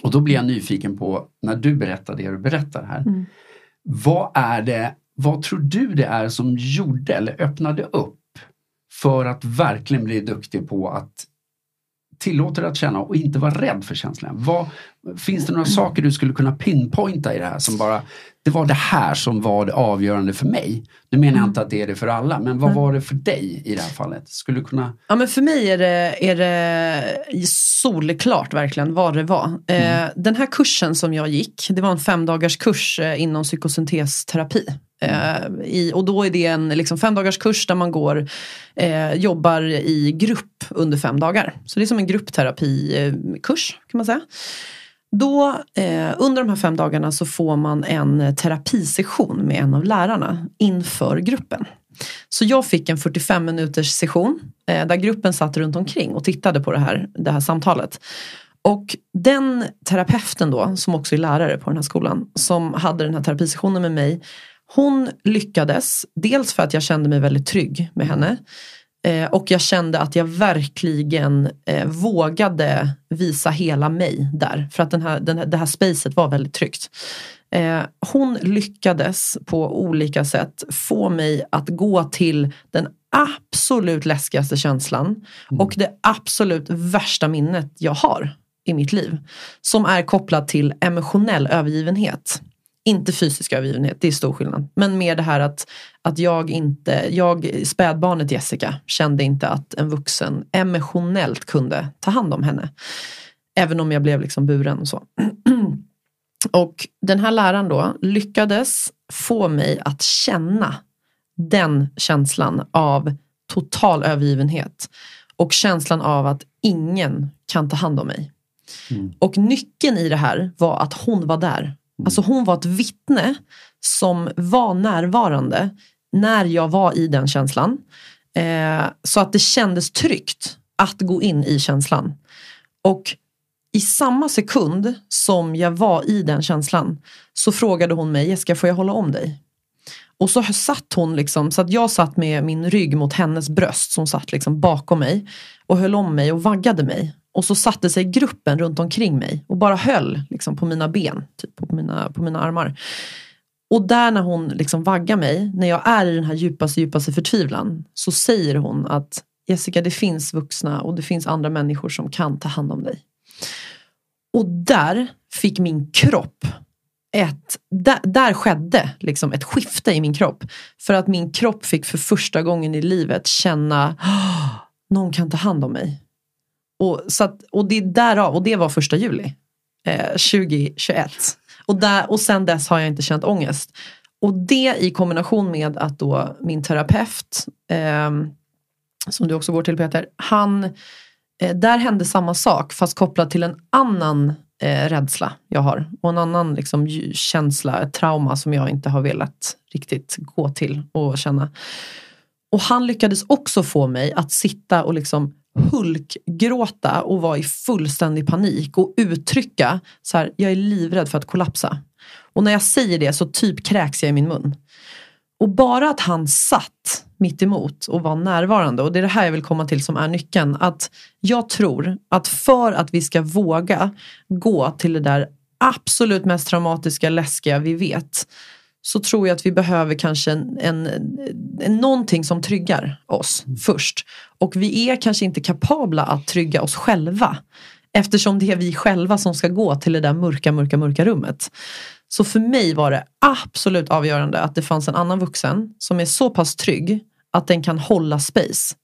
Och då blir jag nyfiken på, när du berättar det du berättar här, mm. vad är det, vad tror du det är som gjorde eller öppnade upp för att verkligen bli duktig på att tillåta dig att känna och inte vara rädd för känslan. Vad, finns det några saker du skulle kunna pinpointa i det här som bara, det var det här som var det avgörande för mig. Nu menar jag mm. inte att det är det för alla, men vad var det för dig i det här fallet? Skulle du kunna... Ja men för mig är det, är det solklart verkligen vad det var. Eh, mm. den här kursen som jag gick, det var en femdagars kurs eh, inom psykosyntesterapi. Eh, i, och då är det en liksom, fem dagars kurs där man går, eh, jobbar i grupp under fem dagar. Så det är som en gruppterapikurs kan man säga. Då, eh, under de här fem dagarna så får man en terapisession med en av lärarna inför gruppen. Så jag fick en 45 minuters session eh, där gruppen satt runt omkring och tittade på det här, det här samtalet. Och den terapeuten då, som också är lärare på den här skolan, som hade den här terapisessionen med mig, hon lyckades, dels för att jag kände mig väldigt trygg med henne. Eh, och jag kände att jag verkligen eh, vågade visa hela mig där. För att den här, den här, det här spacet var väldigt tryggt. Eh, hon lyckades på olika sätt få mig att gå till den absolut läskigaste känslan mm. och det absolut värsta minnet jag har i mitt liv. Som är kopplat till emotionell övergivenhet. Inte fysisk övergivenhet, det är stor skillnad. Men mer det här att, att jag inte, jag, spädbarnet Jessica kände inte att en vuxen emotionellt kunde ta hand om henne. Även om jag blev liksom buren och så. och den här läraren då lyckades få mig att känna den känslan av total övergivenhet. Och känslan av att ingen kan ta hand om mig. Mm. Och nyckeln i det här var att hon var där Mm. Alltså hon var ett vittne som var närvarande när jag var i den känslan. Eh, så att det kändes tryggt att gå in i känslan. Och i samma sekund som jag var i den känslan så frågade hon mig, Jessica får jag hålla om dig? Och så satt hon liksom, så att jag satt med min rygg mot hennes bröst som satt liksom bakom mig och höll om mig och vaggade mig. Och så satte sig gruppen runt omkring mig och bara höll liksom, på mina ben, typ, på, mina, på mina armar. Och där när hon liksom vaggar mig, när jag är i den här djupaste, djupaste förtvivlan, så säger hon att Jessica, det finns vuxna och det finns andra människor som kan ta hand om dig. Och där fick min kropp ett, där, där skedde liksom ett skifte i min kropp. För att min kropp fick för första gången i livet känna, någon kan ta hand om mig. Och, så att, och det är därav, och det var första juli eh, 2021. Och, där, och sen dess har jag inte känt ångest. Och det i kombination med att då min terapeut, eh, som du också går till Peter, han, eh, där hände samma sak fast kopplat till en annan eh, rädsla jag har. Och en annan liksom, känsla, ett trauma som jag inte har velat riktigt gå till och känna. Och han lyckades också få mig att sitta och liksom hulkgråta och vara i fullständig panik och uttrycka så här, jag är livrädd för att kollapsa. Och när jag säger det så typ kräks jag i min mun. Och bara att han satt mitt emot och var närvarande och det är det här jag vill komma till som är nyckeln. Att jag tror att för att vi ska våga gå till det där absolut mest traumatiska, läskiga vi vet så tror jag att vi behöver kanske en, en, en, någonting som tryggar oss mm. först. Och vi är kanske inte kapabla att trygga oss själva. Eftersom det är vi själva som ska gå till det där mörka, mörka, mörka rummet. Så för mig var det absolut avgörande att det fanns en annan vuxen som är så pass trygg att den kan hålla space.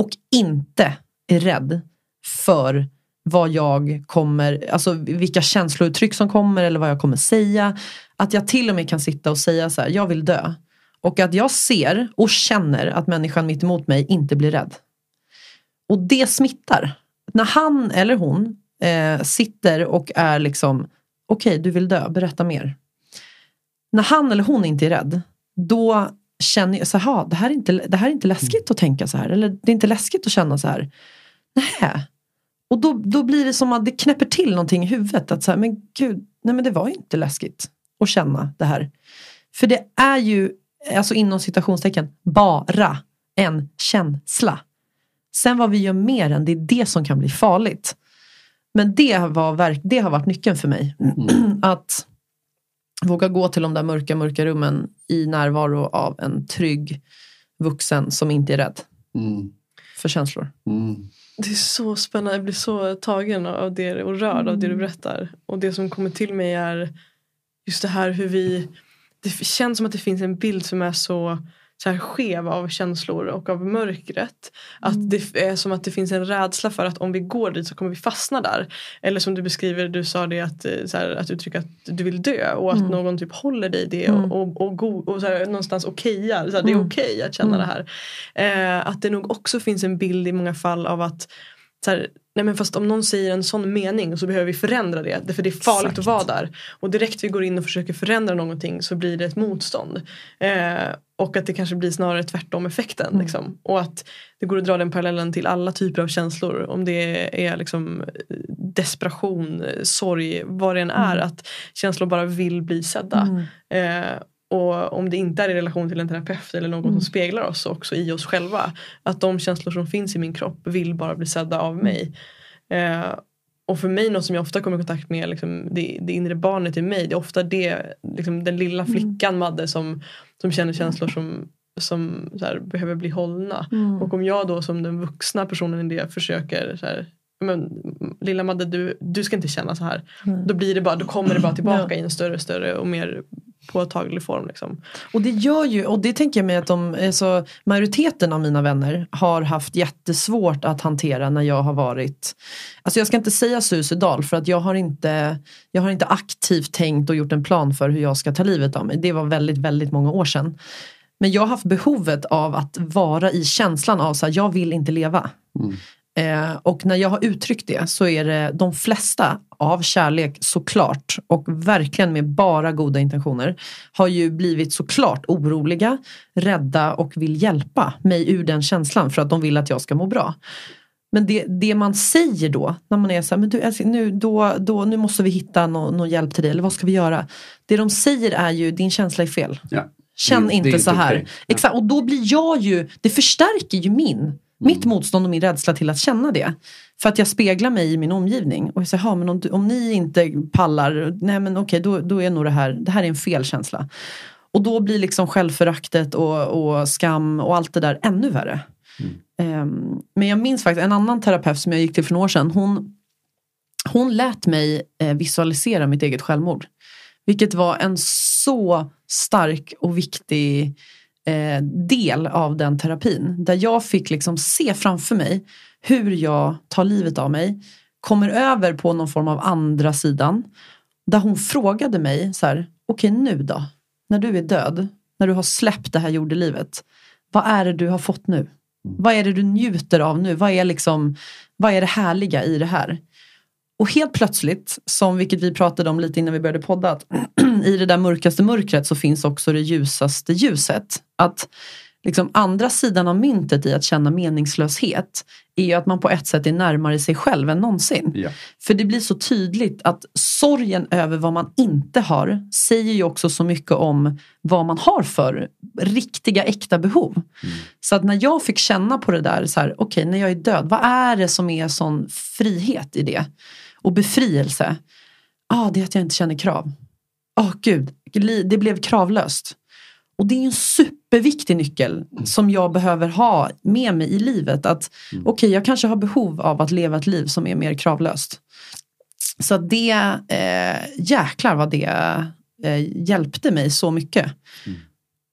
Och inte är rädd för vad jag kommer, alltså vilka känslouttryck som kommer eller vad jag kommer säga. Att jag till och med kan sitta och säga så här, jag vill dö. Och att jag ser och känner att människan mitt emot mig inte blir rädd. Och det smittar. När han eller hon eh, sitter och är liksom, okej okay, du vill dö, berätta mer. När han eller hon inte är rädd, då känner jag så här, det här är inte, det här är inte läskigt att tänka så här. Eller det är inte läskigt att känna så här. Nej. Och då, då blir det som att det knäpper till någonting i huvudet. Att så här, men gud, nej men det var ju inte läskigt att känna det här. För det är ju, alltså inom citationstecken, bara en känsla. Sen vad vi gör mer än, det är det som kan bli farligt. Men det, var, det har varit nyckeln för mig. Mm. att våga gå till de där mörka, mörka rummen i närvaro av en trygg vuxen som inte är rädd mm. för känslor. Mm. Det är så spännande, jag blir så tagen av det och rörd mm. av det du mm. berättar. Och det som kommer till mig är just det här hur vi Det känns som att det finns en bild som är så så här skev av känslor och av mörkret. Att mm. det är som att det finns en rädsla för att om vi går dit så kommer vi fastna där. Eller som du beskriver, du sa det att, eh, så här, att uttrycka att du vill dö och att mm. någon typ håller dig i det mm. och, och, och, och så här, någonstans okejar. Så här, det är mm. okej okay att känna mm. det här. Eh, att det nog också finns en bild i många fall av att så här, nej men fast om någon säger en sån mening så behöver vi förändra det. För det är farligt Exakt. att vara där. Och direkt vi går in och försöker förändra någonting så blir det ett motstånd. Eh, och att det kanske blir snarare tvärtom effekten. Mm. Liksom. Och att det går att dra den parallellen till alla typer av känslor. Om det är liksom desperation, sorg, vad det än är. Mm. Att känslor bara vill bli sedda. Mm. Eh, och om det inte är i relation till en terapeut eller någon mm. som speglar oss också i oss själva. Att de känslor som finns i min kropp vill bara bli sedda av mig. Eh, och för mig något som jag ofta kommer i kontakt med liksom, det, det inre barnet i mig. Det är ofta det, liksom, den lilla mm. flickan mm. Madde som, som känner känslor som, som här, behöver bli hållna. Mm. Och om jag då som den vuxna personen i det försöker så här, men, lilla Madde du, du ska inte känna så här. Mm. Då, blir det bara, då kommer det bara tillbaka i en större större och mer påtaglig form. Liksom. Och det gör ju, och det tänker jag mig att de, alltså, majoriteten av mina vänner har haft jättesvårt att hantera när jag har varit, alltså jag ska inte säga suicidal för att jag har inte, jag har inte aktivt tänkt och gjort en plan för hur jag ska ta livet av mig. Det var väldigt, väldigt många år sedan. Men jag har haft behovet av att vara i känslan av att jag vill inte leva. Mm. Eh, och när jag har uttryckt det så är det de flesta av kärlek såklart och verkligen med bara goda intentioner har ju blivit såklart oroliga, rädda och vill hjälpa mig ur den känslan för att de vill att jag ska må bra. Men det, det man säger då när man är så här, men du, nu, då, då, nu måste vi hitta någon, någon hjälp till dig eller vad ska vi göra? Det de säger är ju din känsla är fel. Ja. Känn det, inte det så här. Okay. Exakt, och då blir jag ju, det förstärker ju min mitt mm. motstånd och min rädsla till att känna det. För att jag speglar mig i min omgivning. Och jag säger, men om, om ni inte pallar, nej men okej då, då är nog det här, det här är en felkänsla. Och då blir liksom självföraktet och, och skam och allt det där ännu värre. Mm. Um, men jag minns faktiskt en annan terapeut som jag gick till för några år sedan. Hon, hon lät mig eh, visualisera mitt eget självmord. Vilket var en så stark och viktig eh, del av den terapin. Där jag fick liksom se framför mig hur jag tar livet av mig. Kommer över på någon form av andra sidan. Där hon frågade mig så här, okej okay, nu då? När du är död, när du har släppt det här jordelivet. Vad är det du har fått nu? Vad är det du njuter av nu? Vad är, liksom, vad är det härliga i det här? Och helt plötsligt, som vilket vi pratade om lite innan vi började podda, att i det där mörkaste mörkret så finns också det ljusaste ljuset. Att liksom andra sidan av myntet i att känna meningslöshet är ju att man på ett sätt är närmare sig själv än någonsin. Ja. För det blir så tydligt att sorgen över vad man inte har säger ju också så mycket om vad man har för riktiga äkta behov. Mm. Så att när jag fick känna på det där, så här, okej okay, när jag är död, vad är det som är sån frihet i det? Och befrielse. ah, det är att jag inte känner krav. Åh oh, gud, det blev kravlöst. Och det är en superviktig nyckel som jag behöver ha med mig i livet. Att mm. okej, okay, jag kanske har behov av att leva ett liv som är mer kravlöst. Så det, eh, jäklar vad det eh, hjälpte mig så mycket. Mm.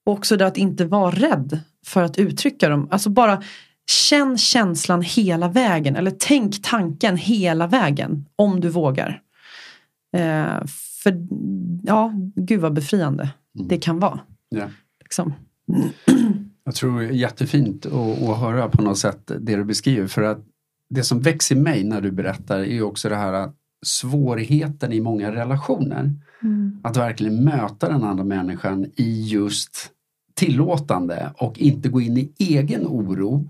Och också det att inte vara rädd för att uttrycka dem. Alltså bara känn känslan hela vägen. Eller tänk tanken hela vägen. Om du vågar. Eh, för ja, gud vad befriande mm. det kan vara. Yeah. Liksom. Jag tror det är jättefint att, att höra på något sätt det du beskriver. För att det som växer i mig när du berättar är ju också det här svårigheten i många relationer. Mm. Att verkligen möta den andra människan i just tillåtande och inte gå in i egen oro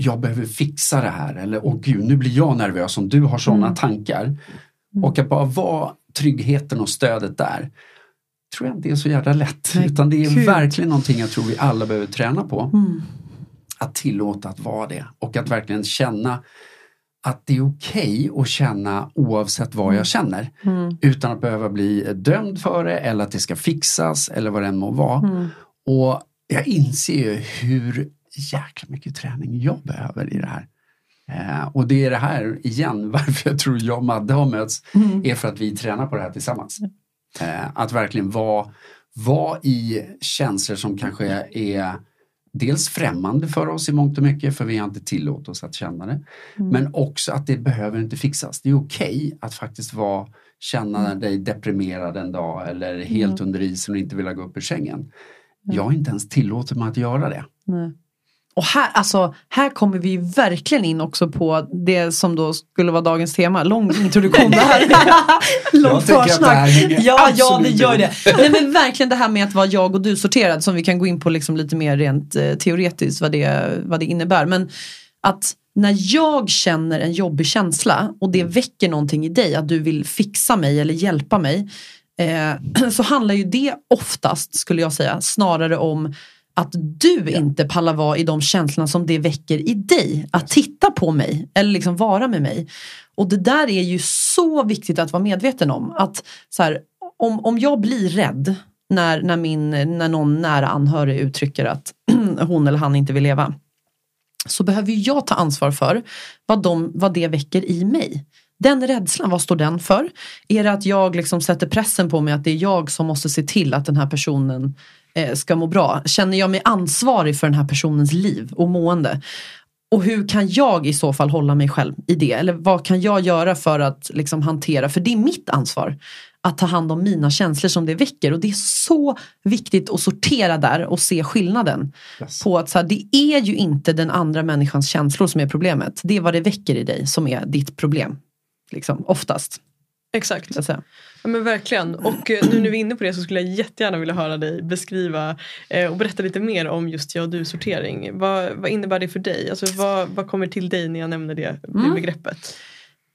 jag behöver fixa det här eller åh gud nu blir jag nervös om du har sådana Mm. tankar. Och att bara vara tryggheten och stödet där tror jag inte är så jävla lätt. Nej, utan det är gud. verkligen någonting jag tror vi alla behöver träna på. Mm. Att tillåta att vara det och att verkligen känna att det är okej att känna oavsett vad jag känner. Mm. Utan att behöva bli dömd för det eller att det ska fixas eller vad det än må vara. Mm. Och jag inser ju hur jäkla mycket träning jag behöver i det här. Eh, och det är det här igen varför jag tror jag och Madde har mötts Mm. är för att vi tränar på det här tillsammans. Eh, att verkligen vara, vara i känslor som kanske är dels främmande för oss i mångt och mycket för vi har inte tillåtit oss att känna det. Men också att det behöver inte fixas. Det är okej att faktiskt vara, känna dig deprimerad en dag eller helt under isen och inte vilja gå upp ur sängen. Jag har inte ens tillåtit mig att göra det. Nej. Och här, alltså, här kommer vi verkligen in också på det som då skulle vara dagens tema. Lång introduktion det här. Det försnack. Ja, ja, det gör det. Nej, men verkligen det här med att vara jag och du sorterad som vi kan gå in på liksom lite mer rent eh, teoretiskt vad det, vad det innebär. Men att när jag känner en jobbig känsla och det väcker någonting i dig, att du vill fixa mig eller hjälpa mig. Eh, så handlar ju det oftast, skulle jag säga, snarare om att du inte pallar vara i de känslorna som det väcker i dig. Att titta på mig eller liksom vara med mig. Och det där är ju så viktigt att vara medveten om. Att så här, om, om jag blir rädd när, när, min, när någon nära anhörig uttrycker att hon eller han inte vill leva. Så behöver jag ta ansvar för vad, de, vad det väcker i mig. Den rädslan, vad står den för? Är det att jag liksom sätter pressen på mig att det är jag som måste se till att den här personen ska må bra? Känner jag mig ansvarig för den här personens liv och mående? Och hur kan jag i så fall hålla mig själv i det? Eller vad kan jag göra för att liksom hantera, för det är mitt ansvar att ta hand om mina känslor som det väcker. Och det är så viktigt att sortera där och se skillnaden. Yes. På att så här, det är ju inte den andra människans känslor som är problemet. Det är vad det väcker i dig som är ditt problem. Liksom, oftast. Exakt. Ja, men verkligen. Och eh, nu när vi är inne på det så skulle jag jättegärna vilja höra dig beskriva eh, och berätta lite mer om just jag och du-sortering. Vad, vad innebär det för dig? Alltså, vad, vad kommer till dig när jag nämner det, det Mm. begreppet?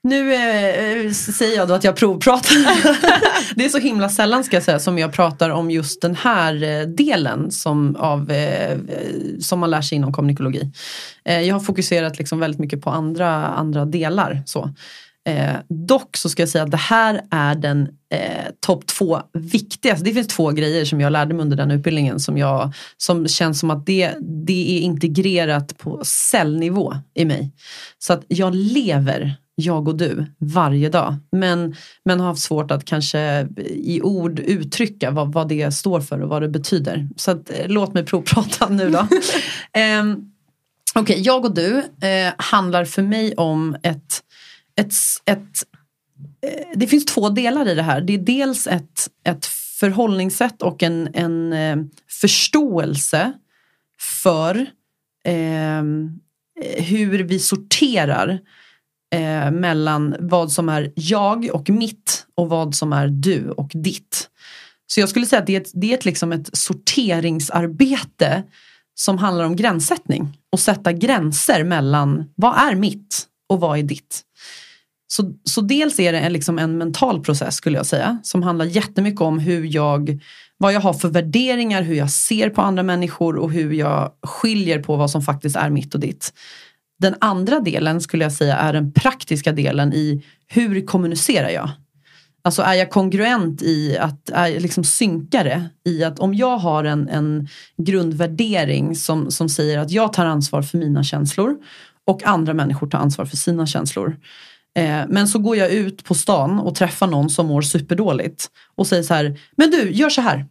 Nu eh, säger jag då att jag provpratar. det är så himla sällan ska jag säga som jag pratar om just den här eh, delen som, av, eh, som man lär sig inom kommunikologi. Eh, jag har fokuserat liksom väldigt mycket på andra, andra delar. Så. Eh, dock så ska jag säga att det här är den eh, topp två viktigaste. Det finns två grejer som jag lärde mig under den utbildningen som, jag, som känns som att det, det är integrerat på cellnivå i mig. Så att jag lever jag och du varje dag. Men, men har haft svårt att kanske i ord uttrycka vad, vad det står för och vad det betyder. Så att, eh, låt mig provprata nu då. um, Okej, jag och du eh, handlar för mig om ett, ett, ett eh, det finns två delar i det här. Det är dels ett, ett förhållningssätt och en, en eh, förståelse för eh, hur vi sorterar eh, mellan vad som är jag och mitt och vad som är du och ditt. Så jag skulle säga att det är ett, det är ett, liksom ett sorteringsarbete som handlar om gränssättning och sätta gränser mellan vad är mitt och vad är ditt. Så, så dels är det en, liksom en mental process skulle jag säga som handlar jättemycket om hur jag, vad jag har för värderingar, hur jag ser på andra människor och hur jag skiljer på vad som faktiskt är mitt och ditt. Den andra delen skulle jag säga är den praktiska delen i hur kommunicerar jag? Alltså är jag kongruent i att, är jag liksom synkare i att om jag har en, en grundvärdering som, som säger att jag tar ansvar för mina känslor och andra människor tar ansvar för sina känslor. Eh, men så går jag ut på stan och träffar någon som mår superdåligt och säger så här, men du gör så här.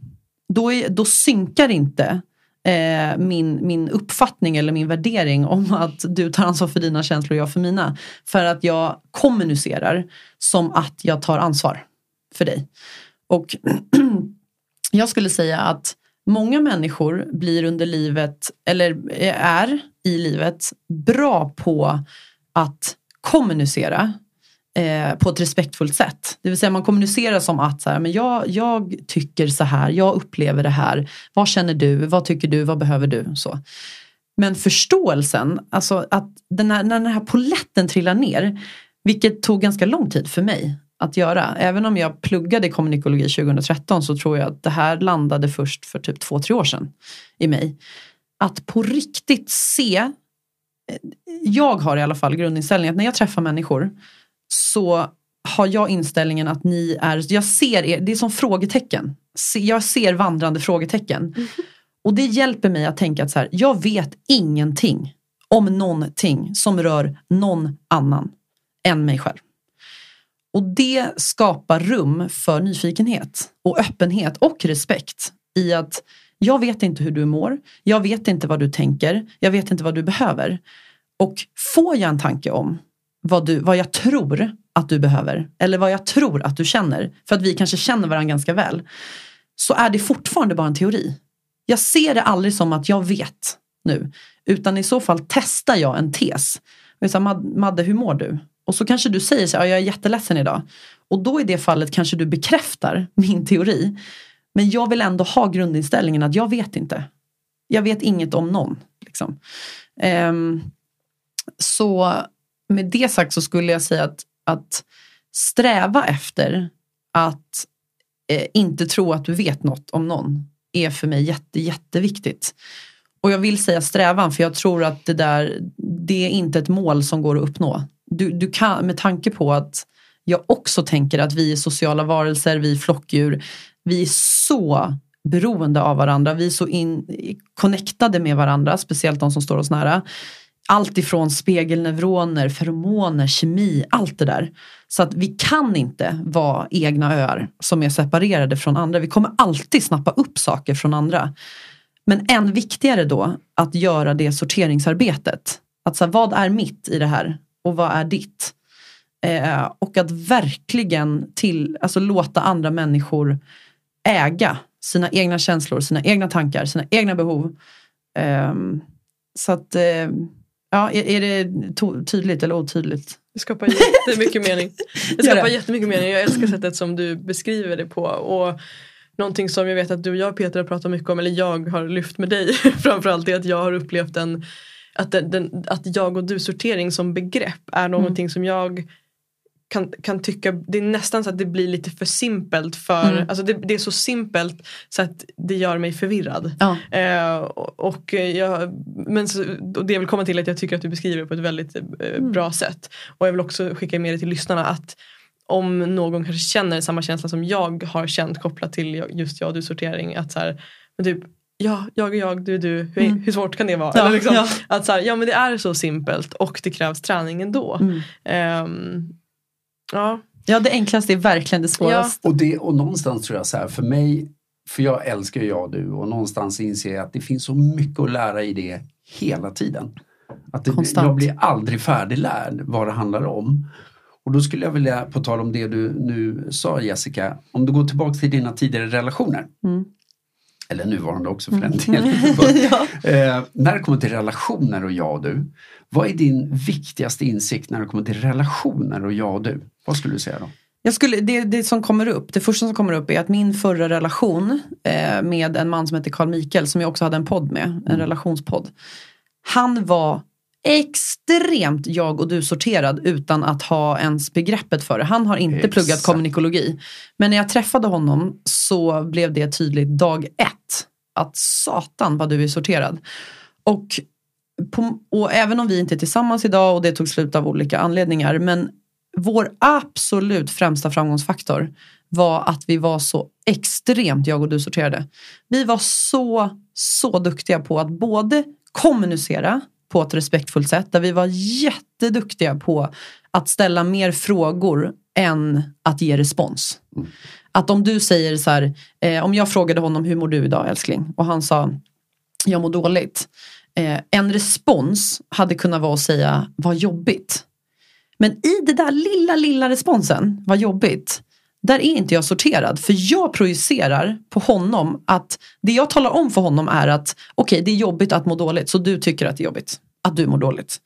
Då, är, då synkar inte eh, min, min uppfattning eller min värdering om att du tar ansvar för dina känslor och jag för mina. För att jag kommunicerar som att jag tar ansvar för dig. Och jag skulle säga att många människor blir under livet, eller är i livet, bra på att kommunicera eh, på ett respektfullt sätt. Det vill säga man kommunicerar som att så här, men jag, jag tycker så här, jag upplever det här. Vad känner du? Vad tycker du? Vad behöver du? Så. Men förståelsen, alltså att den här, när den här poletten trillar ner, vilket tog ganska lång tid för mig att göra. Även om jag pluggade kommunikologi 2013 så tror jag att det här landade först för typ två, tre år sedan i mig. Att på riktigt se, jag har i alla fall grundinställningen att när jag träffar människor så har jag inställningen att ni är, jag ser er, det är som frågetecken. Jag ser vandrande frågetecken. Mm. Och det hjälper mig att tänka att så här, jag vet ingenting om någonting som rör någon annan än mig själv. Och det skapar rum för nyfikenhet och öppenhet och respekt i att jag vet inte hur du mår, jag vet inte vad du tänker, jag vet inte vad du behöver. Och får jag en tanke om vad, du, vad jag tror att du behöver eller vad jag tror att du känner, för att vi kanske känner varandra ganska väl, så är det fortfarande bara en teori. Jag ser det aldrig som att jag vet nu, utan i så fall testar jag en tes. Jag säger, Madde, hur mår du? Och så kanske du säger så här, jag är jätteledsen idag. Och då i det fallet kanske du bekräftar min teori. Men jag vill ändå ha grundinställningen att jag vet inte. Jag vet inget om någon. Liksom. Um, så med det sagt så skulle jag säga att, att sträva efter att eh, inte tro att du vet något om någon är för mig jätte, jätteviktigt. Och jag vill säga strävan för jag tror att det där det är inte ett mål som går att uppnå. Du, du kan, med tanke på att jag också tänker att vi är sociala varelser, vi är flockdjur. Vi är så beroende av varandra, vi är så in, connectade med varandra, speciellt de som står oss nära. Allt ifrån spegelneuroner, feromoner, kemi, allt det där. Så att vi kan inte vara egna öar som är separerade från andra. Vi kommer alltid snappa upp saker från andra. Men än viktigare då att göra det sorteringsarbetet. Att så här, vad är mitt i det här och vad är ditt? Eh, och att verkligen till, alltså låta andra människor äga sina egna känslor, sina egna tankar, sina egna behov. Eh, så att, eh, ja, är, är det tydligt eller otydligt? Det skapar jättemycket mening. Det skapar jättemycket mening. Jag älskar sättet som du beskriver det på. Och Någonting som jag vet att du och jag Peter har pratat mycket om, eller jag har lyft med dig framförallt, är att jag har upplevt en att, den, att jag och du sortering som begrepp är någonting mm. som jag kan, kan tycka, det är nästan så att det blir lite för simpelt för, mm. alltså det, det, är så simpelt så att det gör mig förvirrad. Ja. Eh, och, jag, men så, och det jag vill komma till är att jag tycker att du beskriver det på ett väldigt eh, mm. bra sätt. Och jag vill också skicka med det till lyssnarna att om någon kanske känner samma känsla som jag har känt kopplat till just jag och du sortering. Att så här, men typ, ja, jag och jag, du och du, hur, mm. hur svårt kan det vara? Ja, liksom, ja. Att så här, ja men det är så simpelt och det krävs träning ändå. Um, ja. ja, det enklaste är verkligen det svåraste. Ja. Och, det, och någonstans tror jag så här, för mig, för jag älskar ju jag du och någonstans inser jag att det finns så mycket att lära i det hela tiden. Att det, jag blir aldrig färdiglärd vad det handlar om. Och då skulle jag vilja, på tal om det du nu sa Jessica, om du går tillbaka till dina tidigare relationer. Mm. Eller nuvarande också för den mm. delen. ja. eh, när det kommer till relationer och jag och du. Vad är din viktigaste insikt när det kommer till relationer och jag och du? Vad skulle du säga då? Jag skulle, det, det som kommer upp, det första som kommer upp är att min förra relation eh, med en man som heter Carl Mikael som jag också hade en podd med, en mm. relationspodd. Han var extremt jag och du sorterad utan att ha ens begreppet för det. Han har inte Exakt. pluggat kommunikologi. Men när jag träffade honom så blev det tydligt dag ett att satan vad du är sorterad. Och, på, och även om vi inte är tillsammans idag och det tog slut av olika anledningar men vår absolut främsta framgångsfaktor var att vi var så extremt jag och du sorterade. Vi var så, så duktiga på att både kommunicera på ett respektfullt sätt. Där vi var jätteduktiga på att ställa mer frågor än att ge respons. Mm. Att om du säger så här, eh, om jag frågade honom hur mår du idag älskling? Och han sa, jag mår dåligt. Eh, en respons hade kunnat vara att säga, vad jobbigt. Men i det där lilla, lilla responsen, vad jobbigt, där är inte jag sorterad. För jag projicerar på honom att det jag talar om för honom är att okej okay, det är jobbigt att må dåligt så du tycker att det är jobbigt att du mår dåligt.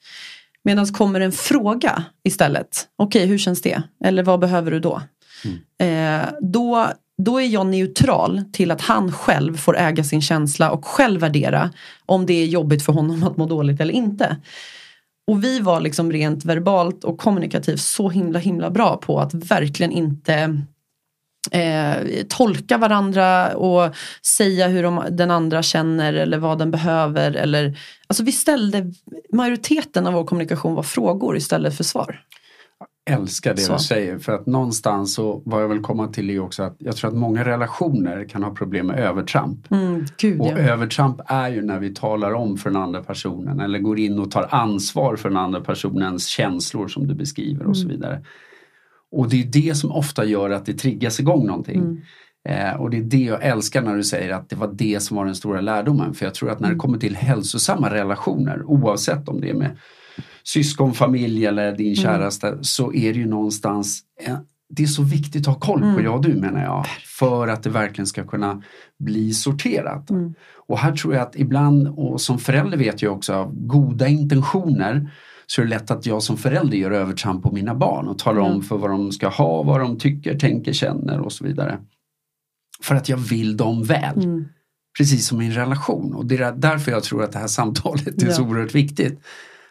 Medan kommer en fråga istället. Okej okay, hur känns det? Eller vad behöver du då? Mm. Eh, då då är jag neutral till att han själv får äga sin känsla och själv värdera om det är jobbigt för honom att må dåligt eller inte. Och vi var liksom rent verbalt och kommunikativt så himla himla bra på att verkligen inte eh, tolka varandra och säga hur de, den andra känner eller vad den behöver. Eller, alltså vi ställde, majoriteten av vår kommunikation var frågor istället för svar älskar det Så. du säger för att någonstans så vad jag vill komma till är också att jag tror att många relationer kan ha problem med övertramp. Mm, gud Och ja. övertramp är ju när vi talar om för den andra personen eller går in och tar ansvar för den andra personens känslor som du beskriver och Mm. så vidare. Och det är det som ofta gör att det triggas igång någonting. Mm. Eh, och det är det jag älskar när du säger att det var det som var den stora lärdomen. För jag tror att när Mm. det kommer till hälsosamma relationer oavsett om det är med syskon, familj eller din Mm. käraste så är det ju någonstans eh, det är så viktigt att ha koll på Mm. jag och du menar jag. För att det verkligen ska kunna bli sorterat. Mm. Och här tror jag att ibland, och som förälder vet jag också av goda intentioner så är det lätt att jag som förälder gör övertramp på mina barn och talar om Mm. för vad de ska ha, vad de tycker, tänker, känner och så vidare. För att jag vill dem väl. Mm. Precis som i en relation. Och det är därför jag tror att det här samtalet är så Ja. oerhört viktigt.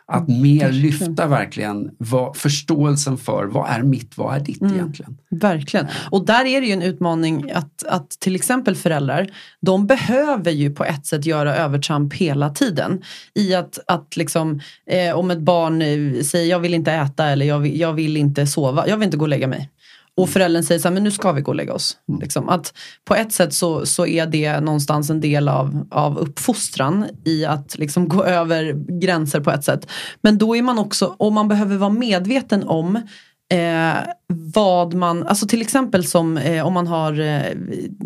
Att mer Verkligen. lyfta verkligen vad, förståelsen för vad är mitt, vad är ditt Mm. egentligen. Verkligen. Och där är det ju en utmaning att, att till exempel föräldrar, de behöver ju på ett sätt göra övertramp hela tiden. I att, att liksom, eh, om ett barn eh, säger jag vill inte äta eller jag vill, jag vill inte sova, jag vill inte gå och lägga mig. Och föräldern säger så här, men nu ska vi gå och lägga oss. Liksom. Att på ett sätt så, så är det någonstans en del av, av uppfostran i att liksom gå över gränser på ett sätt. Men då är man också, och man behöver vara medveten om eh, vad man, alltså till exempel som eh, om man har eh,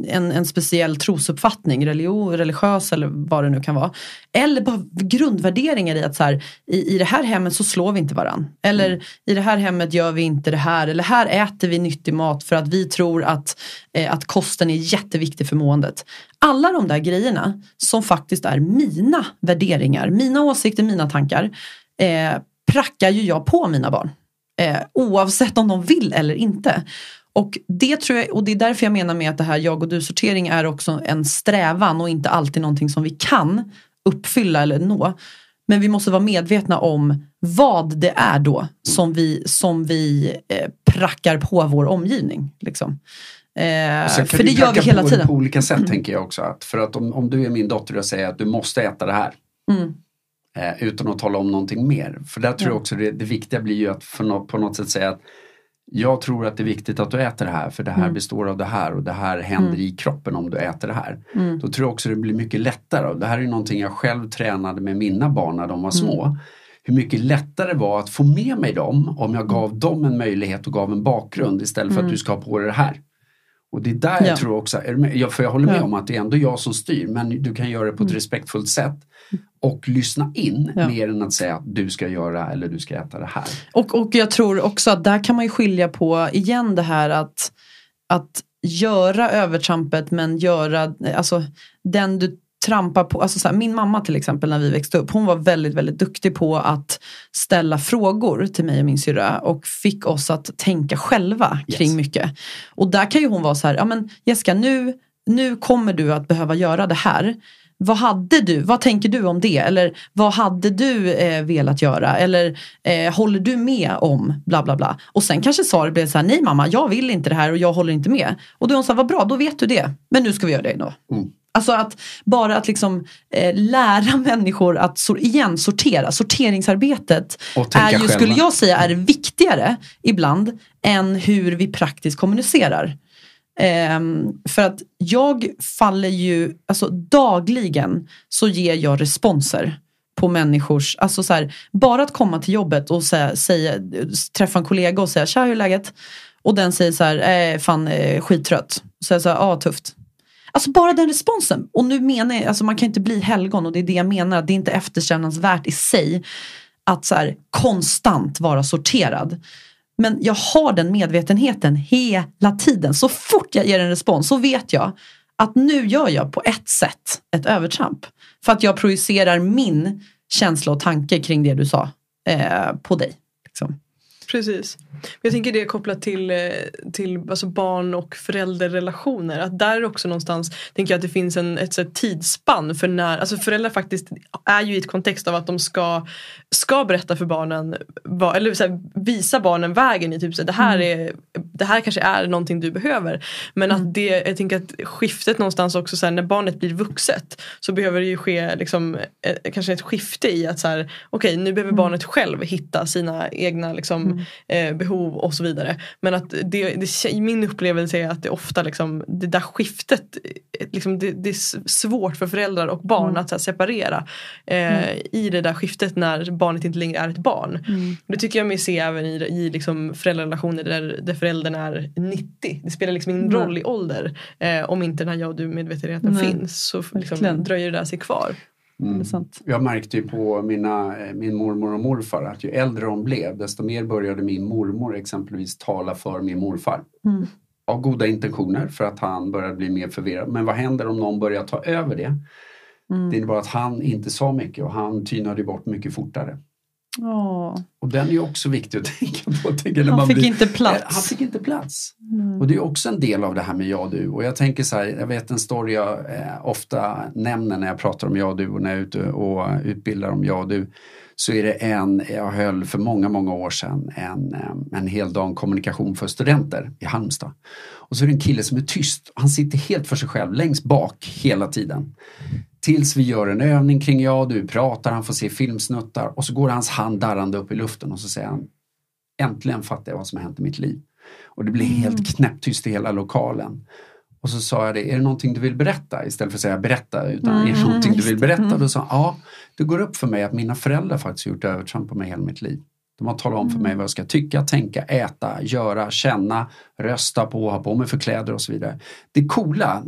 en, en speciell trosuppfattning, religion, religiös eller vad det nu kan vara. Eller bara grundvärderingar i att så här, i, i det här hemmet så slår vi inte varann. Eller i det här hemmet gör vi inte det här. Eller här äter vi nyttig mat för att vi tror att, eh, att kosten är jätteviktig för måendet. Alla de där grejerna som faktiskt är mina värderingar, mina åsikter, mina tankar. Eh, prackar ju jag på mina barn. Eh, oavsett om de vill eller inte. Och det, tror jag, och det är därför jag menar med att det här jag och du-sortering är också en strävan och inte alltid någonting som vi kan uppfylla eller nå. Men vi måste vara medvetna om vad det är då som vi, som vi eh, prackar på vår omgivning. Liksom. Eh, för det gör vi hela på tiden. på olika sätt tänker jag också. Att för att om, om du är min dotter och säger att du måste äta det här. Mm. Eh, utan att tala om någonting mer. För där tror Ja. jag också det, det viktiga blir ju att nå- på något sätt säga att jag tror att det är viktigt att du äter det här för det här Mm. består av det här och det här händer Mm. i kroppen om du äter det här. Mm. Då tror jag också det blir mycket lättare. Det här är ju någonting jag själv tränade med mina barn när de var Mm. små. Hur mycket lättare det var att få med mig dem om jag gav dem en möjlighet och gav en bakgrund istället för Mm. att du ska ha på dig det här. Och det är där Ja. jag tror också, för jag håller med Ja. om att det är ändå jag som styr men du kan göra det på ett Mm. respektfullt sätt och lyssna in Ja. mer än att säga att du ska göra eller du ska äta det här. Och, och jag tror också att där kan man ju skilja på igen det här att, att göra övertrampet men göra, alltså den du trampar på, alltså så här, min mamma till exempel när vi växte upp, hon var väldigt väldigt duktig på att ställa frågor till mig och min syrra och fick oss att tänka själva Yes. kring mycket. Och där kan ju hon vara så här, ja men Jessica nu, nu kommer du att behöva göra det här. Vad hade du, vad tänker du om det? Eller vad hade du eh, velat göra? Eller eh, håller du med om bla bla bla? Och sen kanske svaret blev så här, nej mamma, jag vill inte det här och jag håller inte med. Och då är hon så här, vad bra, då vet du det. Men nu ska vi göra det ändå. Mm. Alltså att bara att liksom eh, lära människor att sor- igen sortera, sorteringsarbetet är ju, själva. skulle jag säga, är viktigare ibland än hur vi praktiskt kommunicerar. Ehm, för att jag faller ju, alltså dagligen så ger jag responser på människors, alltså så här, bara att komma till jobbet och säga, säga, träffa en kollega och säga tja hur är läget? Och den säger så här, eh, fan eh, skittrött. Så jag säger, ja ah, tufft. Alltså bara den responsen. Och nu menar jag, alltså man kan inte bli helgon och det är det jag menar, det är inte eftersträvansvärt i sig att så här, konstant vara sorterad. Men jag har den medvetenheten hela tiden. Så fort jag ger en respons så vet jag att nu gör jag på ett sätt ett övertramp. För att jag projicerar min känsla och tanke kring det du sa eh, på dig. Liksom. Precis. Jag tänker det kopplat till, eh, till alltså barn och föräldrarrelationer. Att där också någonstans tänker jag att det finns en, ett så tidsspann för när, alltså föräldrar faktiskt är ju i ett kontext av att de ska, ska berätta för barnen, eller så visa barnen vägen i typ så det här mm. är, det här kanske är någonting du behöver. Men mm. att det, jag tänker att skiftet någonstans också så när barnet blir vuxet så behöver det ju ske liksom, eh, kanske ett skifte i att så här, okej okay, nu behöver mm. barnet själv hitta sina egna liksom, mm. Eh, behov och så vidare. Men att det, det, min upplevelse är att det ofta liksom, det där skiftet, eh, liksom, det, det är svårt för föräldrar och barn mm. att här, separera eh, mm. i det där skiftet när barnet inte längre är ett barn. Mm. Det tycker jag mig se även i, i liksom föräldrarelationer där, där föräldern är 90. Det spelar liksom ingen roll i ålder eh, om inte den här jag och du medvetenheten finns så liksom, dröjer det där sig kvar. Mm. Jag märkte ju på mina, eh, min mormor och morfar att ju äldre de blev desto mer började min mormor exempelvis tala för min morfar. Mm. Av goda intentioner för att han började bli mer förvirrad. Men vad händer om någon börjar ta över det? Mm. Det innebar att han inte sa mycket och han tynade bort mycket fortare. Åh. Och den är ju också viktig att tänka på. Tänker han fick blir, inte plats. Han fick inte plats. Mm. Och det är också en del av det här med jag och du. Och jag tänker så här, jag vet en story jag eh, ofta nämner när jag pratar om jag och du och när jag är ute och utbildar om jag och du. Så är det en, jag höll för många, många år sedan en, eh, en hel dag kommunikation för studenter i Halmstad. Och så är det en kille som är tyst. Han sitter helt för sig själv längst bak hela tiden. Tills vi gör en övning kring jag och du, pratar, han får se filmsnuttar och så går hans hand darrande upp i luften och så säger han Äntligen fattar jag vad som har hänt i mitt liv. Och det blir mm. helt knäpptyst i hela lokalen. Och så sa jag det, är det någonting du vill berätta? Istället för att säga berätta, utan mm, är det någonting du vill berätta? Mm. Då sa han, ja, det går upp för mig att mina föräldrar faktiskt har gjort övertramp på mig hela mitt liv. De har talat om för mig mm. vad jag ska tycka, tänka, äta, göra, känna, rösta på, ha på mig för kläder och så vidare. Det coola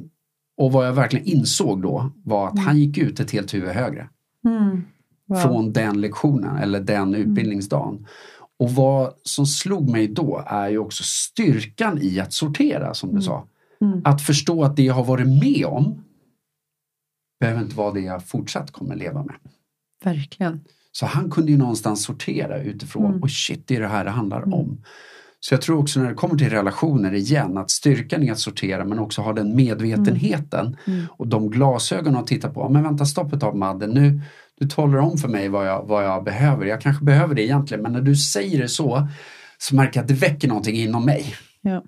och vad jag verkligen insåg då var att mm. han gick ut ett helt huvud högre. Mm. Wow. Från den lektionen eller den mm. utbildningsdagen. Och vad som slog mig då är ju också styrkan i att sortera som du mm. sa. Mm. Att förstå att det jag har varit med om behöver inte vara det jag fortsatt kommer leva med. Verkligen. Så han kunde ju någonstans sortera utifrån, mm. och shit det är det här det handlar mm. om. Så jag tror också när det kommer till relationer igen att styrkan är att sortera men också ha den medvetenheten mm. Mm. och de glasögonen att titta på. Men vänta stopp ett tag Madde, nu du talar om för mig vad jag, vad jag behöver. Jag kanske behöver det egentligen men när du säger det så så märker jag att det väcker någonting inom mig. Ja.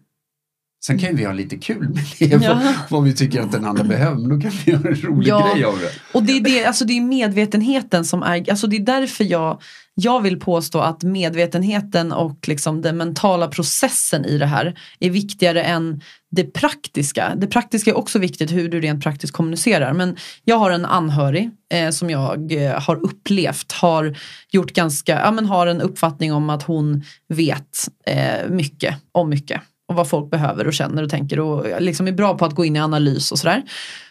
Sen kan vi ha lite kul med det, ja. vad vi tycker att den andra behöver, men då kan vi göra en rolig ja. grej av det. Och det är, det, alltså det är medvetenheten som är, alltså det är därför jag, jag vill påstå att medvetenheten och liksom den mentala processen i det här är viktigare än det praktiska. Det praktiska är också viktigt hur du rent praktiskt kommunicerar. Men jag har en anhörig eh, som jag eh, har upplevt har gjort ganska, ja men har en uppfattning om att hon vet eh, mycket om mycket och vad folk behöver och känner och tänker och liksom är bra på att gå in i analys och sådär.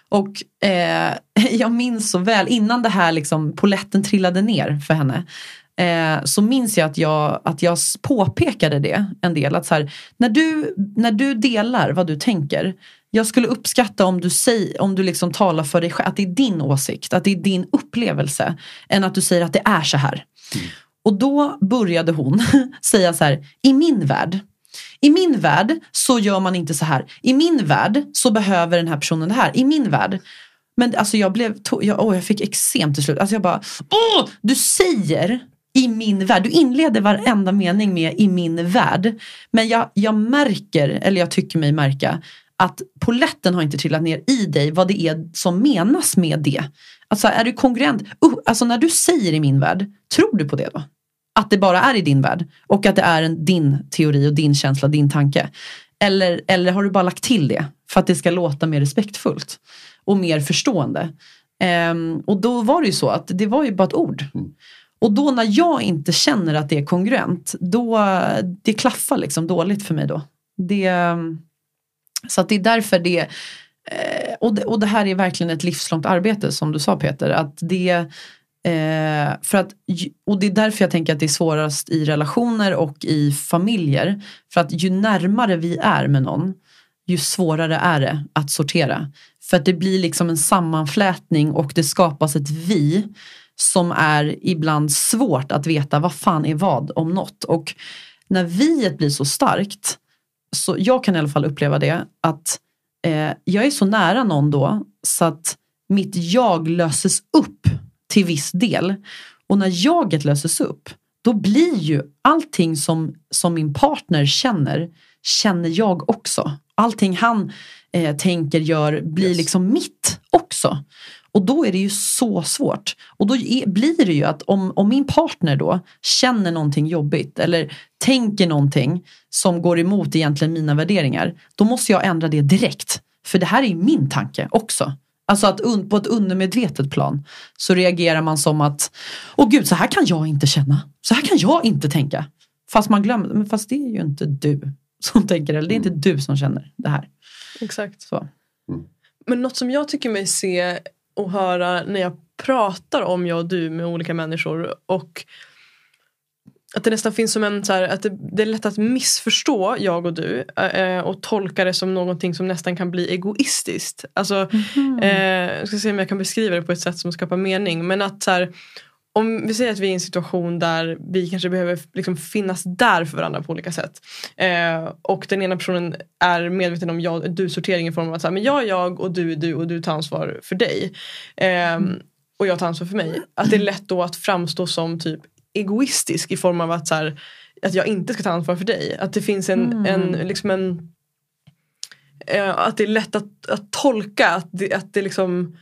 Och eh, jag minns så väl innan det här liksom poletten trillade ner för henne eh, så minns jag att, jag att jag påpekade det en del. Att så här, när, du, när du delar vad du tänker jag skulle uppskatta om du, säger, om du liksom talar för dig själv, att det är din åsikt, att det är din upplevelse än att du säger att det är så här. Mm. Och då började hon säga så här, i min värld i min värld så gör man inte så här. I min värld så behöver den här personen det här. I min värld. Men alltså jag blev, jag, oh, jag fick eksem till slut. Alltså jag bara, åh, du säger i min värld. Du inleder varenda mening med i min värld. Men jag, jag märker, eller jag tycker mig märka, att poletten har inte trillat ner i dig vad det är som menas med det. Alltså är du kongruent? Uh, alltså när du säger i min värld, tror du på det då? Att det bara är i din värld och att det är en, din teori och din känsla, din tanke. Eller, eller har du bara lagt till det för att det ska låta mer respektfullt och mer förstående. Um, och då var det ju så att det var ju bara ett ord. Mm. Och då när jag inte känner att det är kongruent, då det klaffar liksom dåligt för mig då. Det, så att det är därför det, eh, och det, och det här är verkligen ett livslångt arbete som du sa Peter, att det Eh, för att, och det är därför jag tänker att det är svårast i relationer och i familjer. För att ju närmare vi är med någon, ju svårare är det att sortera. För att det blir liksom en sammanflätning och det skapas ett vi som är ibland svårt att veta vad fan är vad om något. Och när viet blir så starkt, så jag kan i alla fall uppleva det, att eh, jag är så nära någon då så att mitt jag löses upp till viss del. Och när jaget löses upp, då blir ju allting som, som min partner känner, känner jag också. Allting han eh, tänker, gör, blir Yes. liksom mitt också. Och då är det ju så svårt. Och då är, blir det ju att om, om min partner då känner någonting jobbigt eller tänker någonting som går emot egentligen mina värderingar, då måste jag ändra det direkt. För det här är ju min tanke också. Alltså att un, på ett undermedvetet plan så reagerar man som att, åh gud, så här kan jag inte känna. Så här kan jag inte tänka. Fast man glömmer, men fast det är ju inte du som tänker, eller det är inte du som känner det här. Exakt. Så. Men något som jag tycker mig se och höra när jag pratar om jag och du med olika människor och att det nästan finns som en så här, att det, det är lätt att missförstå jag och du eh, och tolka det som någonting som nästan kan bli egoistiskt. Alltså, eh, jag ska se om jag kan beskriva det på ett sätt som skapar mening. Men att så här, om vi säger att vi är i en situation där vi kanske behöver liksom finnas där för varandra på olika sätt. Eh, och den ena personen är medveten om jag, du-sortering i form av att så här, men jag är jag och du är du och du tar ansvar för dig. Eh, och jag tar ansvar för mig. Att det är lätt då att framstå som typ egoistisk i form av att, så här, att jag inte ska ta ansvar för dig. Att det finns en, en, liksom en eh, att det är lätt att, att tolka att det, att det liksom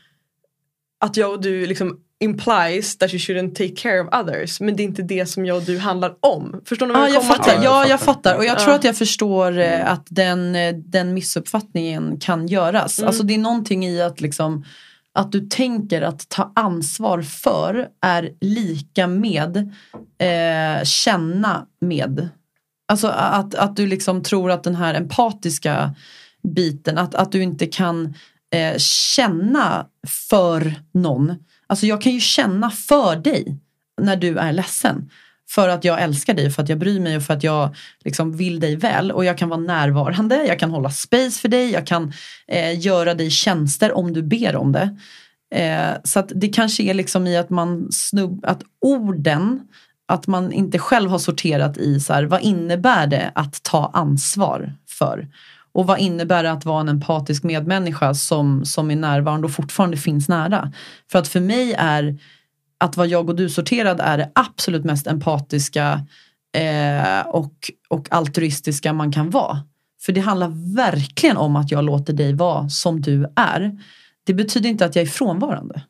att jag och du liksom implies that you shouldn't take care of others. Men det är inte det som jag och du handlar om. Förstår ni vad Ja, jag jag fattar. Ja, jag fattar. fattar. Och jag Ja. tror att jag förstår eh, att den, eh, den missuppfattningen kan göras. Mm. Alltså det är någonting i att liksom att du tänker att ta ansvar för är lika med eh, känna med. Alltså att, att du liksom tror att den här empatiska biten, att, att du inte kan eh, känna för någon. Alltså jag kan ju känna för dig när du är ledsen. För att jag älskar dig, för att jag bryr mig och för att jag liksom vill dig väl. Och jag kan vara närvarande, jag kan hålla space för dig, jag kan eh, göra dig tjänster om du ber om det. Eh, så att det kanske är liksom i att man snubb, att orden, att man inte själv har sorterat i så här, vad innebär det att ta ansvar för? Och vad innebär det att vara en empatisk medmänniska som, som är närvarande och fortfarande finns nära? För att för mig är att vara jag och du-sorterad är det absolut mest empatiska eh, och, och altruistiska man kan vara. För det handlar verkligen om att jag låter dig vara som du är. Det betyder inte att jag är frånvarande.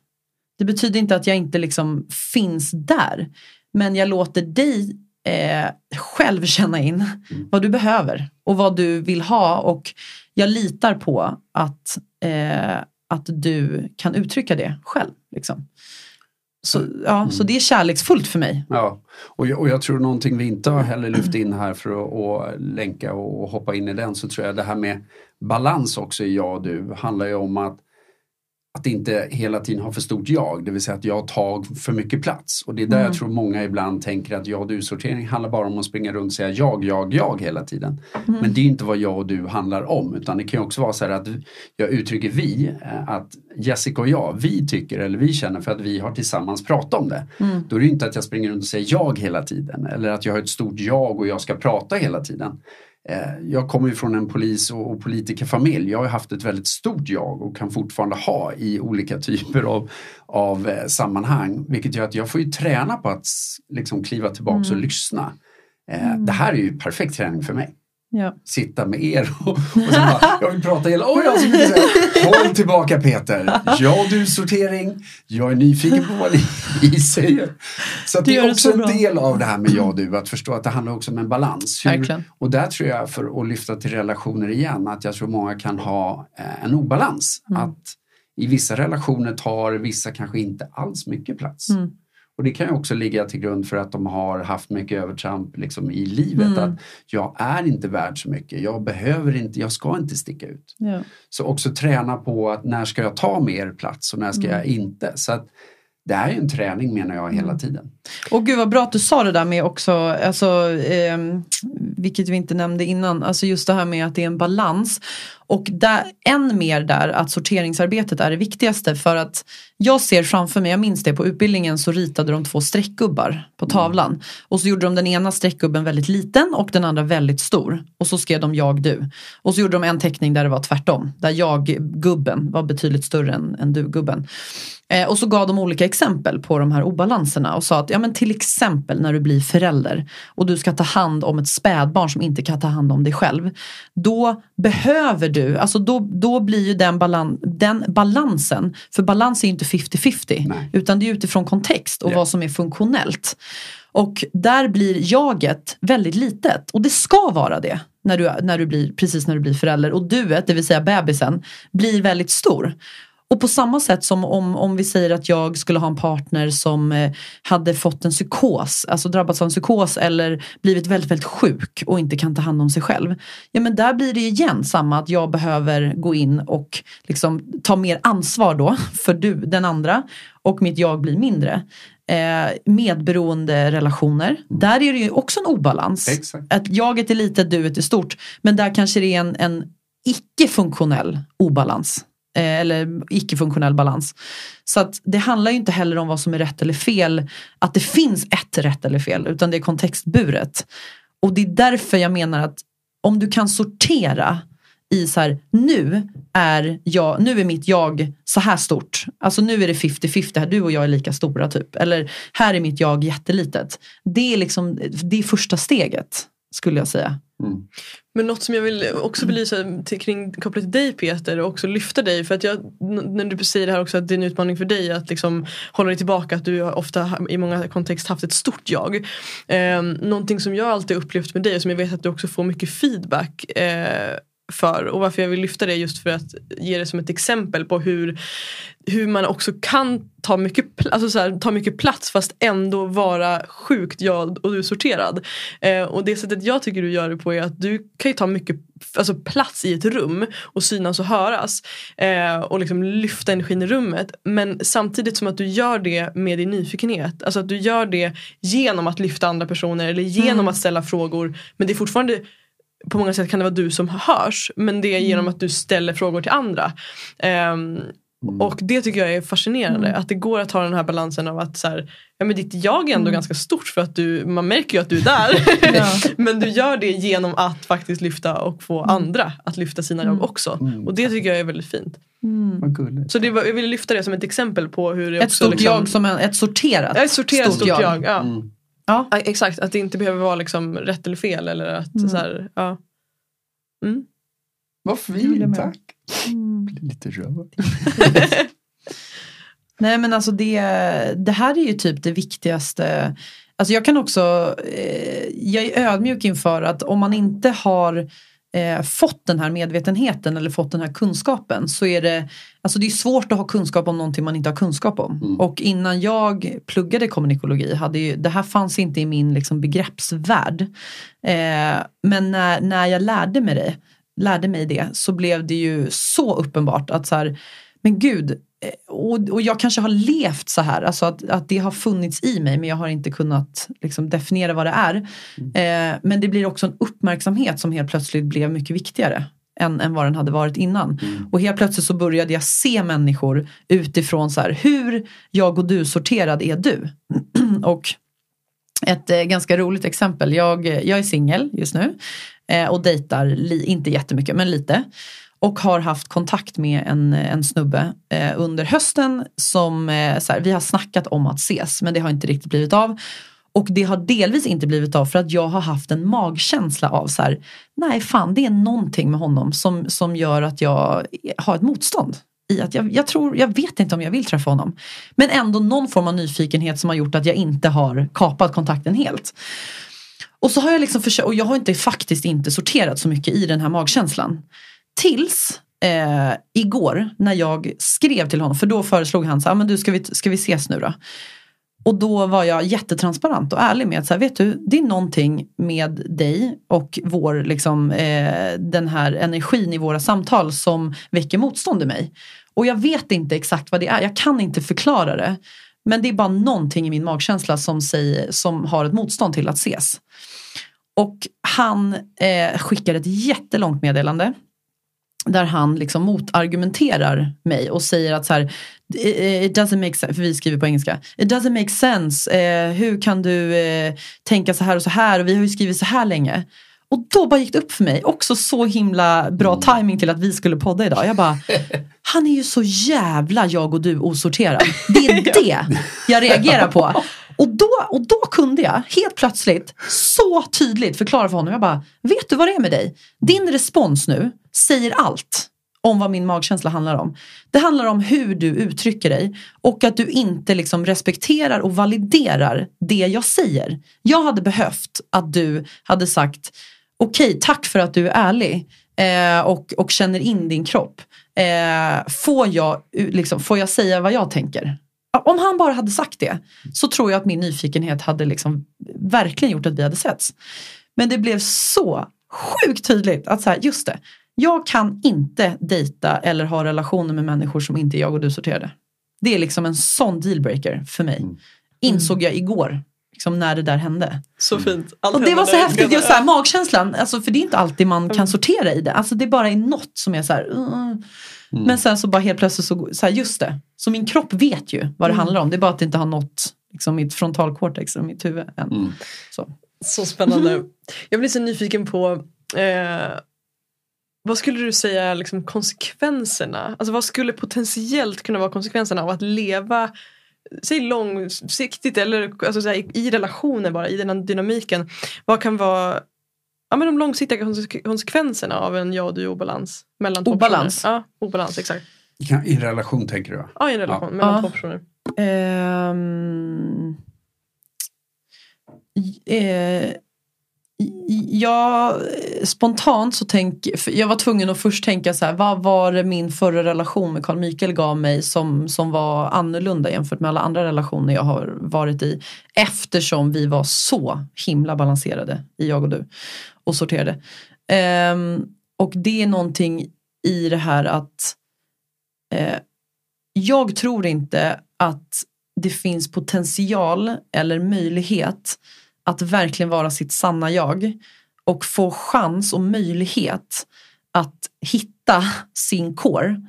Det betyder inte att jag inte liksom finns där. Men jag låter dig eh, själv känna in vad du behöver och vad du vill ha. Och jag litar på att, eh, att du kan uttrycka det själv. Liksom. Så, ja, så det är kärleksfullt för mig. Ja, och jag, och jag tror någonting vi inte har heller lyft in här för att, att länka och, och hoppa in i den så tror jag det här med balans också i jag och du handlar ju om att att inte hela tiden ha för stort jag, det vill säga att jag tar för mycket plats. Och det är där jag tror många ibland tänker att jag och du-sortering handlar bara om att springa runt och säga jag, jag, jag hela tiden. Men det är inte vad jag och du handlar om utan det kan ju också vara så här att jag uttrycker vi, eh, att Jessica och jag, vi tycker eller vi känner för att vi har tillsammans pratat om det. Då är det inte att jag springer runt och säger jag hela tiden eller att jag har ett stort jag och jag ska prata hela tiden. Eh, Jag kommer ju från en polis och politikerfamilj. Jag har haft ett väldigt stort jag och kan fortfarande ha i olika typer av, av eh, sammanhang. Vilket gör att jag får ju träna på att liksom kliva tillbaks och lyssna. Eh, Det här är ju perfekt träning för mig. Ja. Sitta med er och, och så bara, jag vill prata hela... Oj, jag har så mycket att säga. Håll tillbaka Peter. Jag och du sortering. Jag är nyfiken på vad ni, säger. Så det gör är det också så en del av det här med jag och du. Att förstå att det handlar också om en balans. Hur- och där tror jag, för att lyfta till relationer igen, att jag tror många kan ha eh, en obalans. Mm. Att i vissa relationer tar vissa kanske inte alls mycket plats. Mm. Och det kan ju också ligga till grund för att de har haft mycket övertramp liksom, i livet. Mm. Att jag är inte värd så mycket, jag behöver inte, jag ska inte sticka ut. Ja. Så också träna på att när ska jag ta mer plats och när ska Mm. jag inte. Så att det här är en träning menar jag hela tiden. Och gud vad bra att du sa det där med också, alltså, eh, vilket vi inte nämnde innan, alltså just det här med att det är en balans. Och där, än mer där att sorteringsarbetet är det viktigaste för att jag ser framför mig, jag minns det på utbildningen så ritade de två streckgubbar på tavlan. Och så gjorde de den ena streckgubben väldigt liten och den andra väldigt stor. Och så skrev de jag, du. Och så gjorde de en teckning där det var tvärtom. Där jag-gubben var betydligt större än, än du-gubben. Eh, och så gav de olika exempel på de här obalanserna och sa att ja, men till exempel när du blir förälder och du ska ta hand om ett spädbarn som inte kan ta hand om dig själv. Då behöver du, alltså då, då blir ju den, balan, den balansen, för balans är inte 50-50 utan det är utifrån kontext och yeah. vad som är funktionellt. Och där blir jaget väldigt litet och det ska vara det när du, när du blir, precis när du blir förälder och duet, det vill säga bebisen, blir väldigt stor. Och på samma sätt som om, om vi säger att jag skulle ha en partner som eh, hade fått en psykos, alltså drabbats av en psykos eller blivit väldigt, väldigt sjuk och inte kan ta hand om sig själv. Ja men där blir det igen samma att jag behöver gå in och liksom ta mer ansvar då för du, den andra och mitt jag blir mindre. Eh, medberoende relationer. Mm. Där är det ju också en obalans. Exakt. Att jaget är litet, duet är stort. Men där kanske det är en, en icke-funktionell obalans. Eh, eller icke-funktionell balans. Så att det handlar ju inte heller om vad som är rätt eller fel, att det finns ett rätt eller fel, utan det är kontextburet. Och det är därför jag menar att om du kan sortera i så här, nu är, jag, nu är mitt jag så här stort. Alltså nu är det 50-50, du och jag är lika stora typ. Eller här är mitt jag jättelitet. Det är, liksom, det är första steget skulle jag säga. Mm. Men något som jag vill också belysa till, kring, kopplat till dig Peter och också lyfta dig för att jag, när du säger det här också att det är en utmaning för dig att liksom hålla dig tillbaka att du har ofta i många kontext haft ett stort jag. Eh, någonting som jag alltid upplevt med dig och som jag vet att du också får mycket feedback eh, för och varför jag vill lyfta det just för att ge det som ett exempel på hur, hur man också kan ta mycket, alltså så här, ta mycket plats fast ändå vara sjukt jag och du sorterad. Eh, och det sättet jag tycker du gör det på är att du kan ju ta mycket alltså plats i ett rum och synas och höras eh, och liksom lyfta energin i rummet men samtidigt som att du gör det med din nyfikenhet. Alltså att du gör det genom att lyfta andra personer eller genom mm. att ställa frågor men det är fortfarande på många sätt kan det vara du som hörs men det är genom mm. att du ställer frågor till andra. Um, Mm. Och det tycker jag är fascinerande. Mm. Att det går att ha den här balansen av att så här, ja, men ditt jag är ändå mm. ganska stort för att du, man märker ju att du är där. men du gör det genom att faktiskt lyfta och få mm. andra att lyfta sina jag mm. också. Mm. Och det tycker jag är väldigt fint. Så det var, jag ville lyfta det som ett exempel på hur det Ett också, stort liksom, jag som en, ett sorterat ett sorterat stort, stort jag. jag ja. Ja. Exakt, att det inte behöver vara liksom rätt eller fel. Eller att, så här, ja. Mm. Vad fint, tack. Mm. Blir lite rörd. Nej men alltså det, det här är ju typ det viktigaste. Alltså jag kan också, eh, jag är ödmjuk inför att om man inte har eh, fått den här medvetenheten eller fått den här kunskapen så är det, alltså det är svårt att ha kunskap om någonting man inte har kunskap om. Mm. Och innan jag pluggade kommunikologi, hade ju, det här fanns inte i min liksom, begreppsvärld. Eh, men när, när jag lärde mig det, lärde mig det så blev det ju så uppenbart att så här, men gud, och, och jag kanske har levt så här, alltså att, att det har funnits i mig men jag har inte kunnat liksom, definiera vad det är. Mm. Eh, men det blir också en uppmärksamhet som helt plötsligt blev mycket viktigare än, än vad den hade varit innan. Mm. Och helt plötsligt så började jag se människor utifrån så här, hur jag och du sorterad är du? och ett eh, ganska roligt exempel, jag, jag är singel just nu eh, och dejtar, li, inte jättemycket men lite. Och har haft kontakt med en, en snubbe eh, under hösten som eh, så här, vi har snackat om att ses men det har inte riktigt blivit av. Och det har delvis inte blivit av för att jag har haft en magkänsla av så här, nej fan det är någonting med honom som, som gör att jag har ett motstånd. I att jag, jag, tror, jag vet inte om jag vill träffa honom. Men ändå någon form av nyfikenhet som har gjort att jag inte har kapat kontakten helt. Och så har jag liksom försökt, och jag har inte faktiskt inte sorterat så mycket i den här magkänslan. Tills eh, igår när jag skrev till honom, för då föreslog han så här, ah, men du ska vi, ska vi ses nu då? Och då var jag jättetransparent och ärlig med att så här, vet du, det är någonting med dig och vår, liksom, eh, den här energin i våra samtal som väcker motstånd i mig. Och jag vet inte exakt vad det är, jag kan inte förklara det. Men det är bara någonting i min magkänsla som, säger, som har ett motstånd till att ses. Och han eh, skickar ett jättelångt meddelande där han liksom motargumenterar mig och säger att så här, it doesn't make sense, för vi skriver på engelska. It doesn't make sense, eh, hur kan du eh, tänka så här och så här och vi har ju skrivit så här länge. Och då bara gick det upp för mig, också så himla bra mm. timing till att vi skulle podda idag. Jag bara, han är ju så jävla jag och du osorterad. Det är det jag reagerar på. Och då, och då kunde jag helt plötsligt så tydligt förklara för honom. Jag bara, vet du vad det är med dig? Din respons nu säger allt om vad min magkänsla handlar om. Det handlar om hur du uttrycker dig och att du inte liksom respekterar och validerar det jag säger. Jag hade behövt att du hade sagt okej, okay, tack för att du är ärlig eh, och, och känner in din kropp. Eh, får, jag, liksom, får jag säga vad jag tänker? Om han bara hade sagt det så tror jag att min nyfikenhet hade liksom verkligen gjort att vi hade setts. Men det blev så sjukt tydligt att så här, just det, jag kan inte dejta eller ha relationer med människor som inte jag och du sorterade. Det är liksom en sån dealbreaker för mig. Mm. Insåg jag igår liksom när det där hände. Så fint. Allt och det var så häftigt, just så här, magkänslan, alltså, för det är inte alltid man kan mm. sortera i det. Alltså, det bara är något som är så här, uh. Mm. Men sen så bara helt plötsligt så, så här, just det. Så min kropp vet ju vad det mm. handlar om. Det är bara att det inte har nått liksom, mitt frontalkortex och mitt huvud än. Mm. Så. så spännande. Jag blir så nyfiken på eh, vad skulle du säga är liksom konsekvenserna? Alltså vad skulle potentiellt kunna vara konsekvenserna av att leva säg långsiktigt eller alltså, här, i relationer bara, i den här dynamiken. Vad kan vara ja, men de långsiktiga konsekvenserna av en jag och du obalans? Mellan obalans? Ja, obalans exakt. I en relation tänker du? Ja, i en relation ja. mellan ja. två personer. Um, uh, jag spontant så tänk, jag var tvungen att först tänka så här, vad var det min förra relation med Carl Mikael gav mig som, som var annorlunda jämfört med alla andra relationer jag har varit i. Eftersom vi var så himla balanserade i jag och du och sorterade. Um, och det är någonting i det här att uh, jag tror inte att det finns potential eller möjlighet att verkligen vara sitt sanna jag och få chans och möjlighet att hitta sin core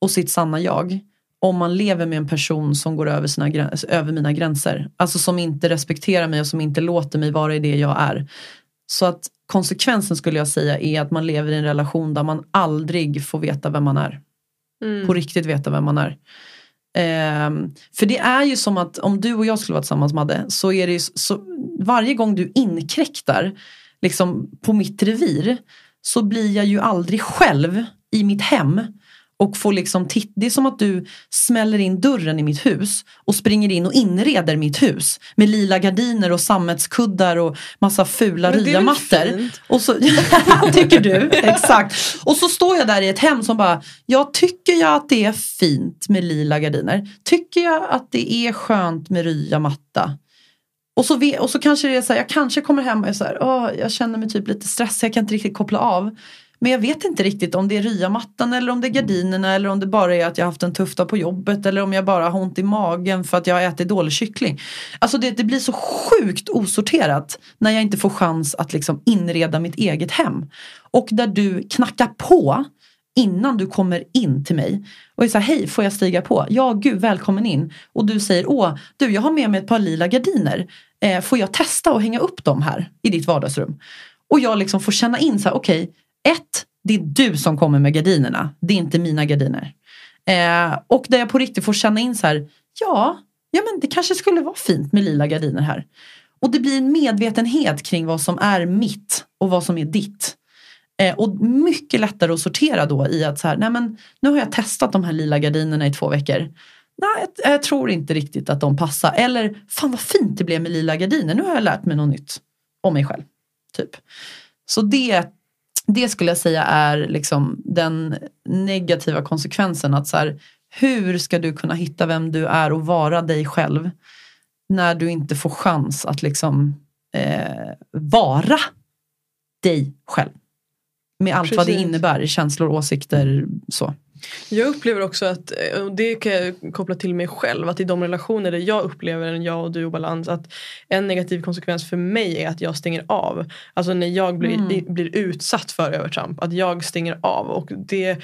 och sitt sanna jag om man lever med en person som går över, sina, över mina gränser. Alltså som inte respekterar mig och som inte låter mig vara i det jag är. Så att konsekvensen skulle jag säga är att man lever i en relation där man aldrig får veta vem man är. Mm. På riktigt veta vem man är. Eh, för det är ju som att om du och jag skulle vara tillsammans Madde, så är det ju så, varje gång du inkräktar liksom, på mitt revir så blir jag ju aldrig själv i mitt hem och får liksom Det är som att du smäller in dörren i mitt hus och springer in och inreder mitt hus med lila gardiner och sammetskuddar och massa fula ryamattor. Och så, tycker du? Exakt. Och så står jag där i ett hem som bara, ja tycker jag att det är fint med lila gardiner? Tycker jag att det är skönt med ryamatta? Och så, och så kanske det är så här, jag kanske kommer hem och är så här, åh, jag känner mig typ lite stressad, jag kan inte riktigt koppla av. Men jag vet inte riktigt om det är ryamattan eller om det är gardinerna eller om det bara är att jag haft en tuff dag på jobbet eller om jag bara har ont i magen för att jag har ätit dålig kyckling. Alltså det, det blir så sjukt osorterat när jag inte får chans att liksom inreda mitt eget hem. Och där du knackar på innan du kommer in till mig och är så här, hej får jag stiga på? Ja gud välkommen in. Och du säger, åh du jag har med mig ett par lila gardiner. Eh, får jag testa att hänga upp dem här i ditt vardagsrum? Och jag liksom får känna in så här, okej okay, ett, det är du som kommer med gardinerna. Det är inte mina gardiner. Eh, och där jag på riktigt får känna in så här, ja, ja men det kanske skulle vara fint med lila gardiner här. Och det blir en medvetenhet kring vad som är mitt och vad som är ditt. Eh, och mycket lättare att sortera då i att så här, nej men nu har jag testat de här lila gardinerna i två veckor. Nej, jag, jag tror inte riktigt att de passar. Eller fan vad fint det blev med lila gardiner. Nu har jag lärt mig något nytt om mig själv. Typ. Så det är det skulle jag säga är liksom den negativa konsekvensen. Att så här, hur ska du kunna hitta vem du är och vara dig själv när du inte får chans att liksom eh, vara dig själv. Med allt Precis. vad det innebär i känslor, åsikter, så. Jag upplever också att, eh, och det kan jag koppla till mig själv, att i de relationer där jag upplever en jag och du obalans att en negativ konsekvens för mig är att jag stänger av. Alltså när jag blir, Mm. blir utsatt för övertramp, att jag stänger av. Och det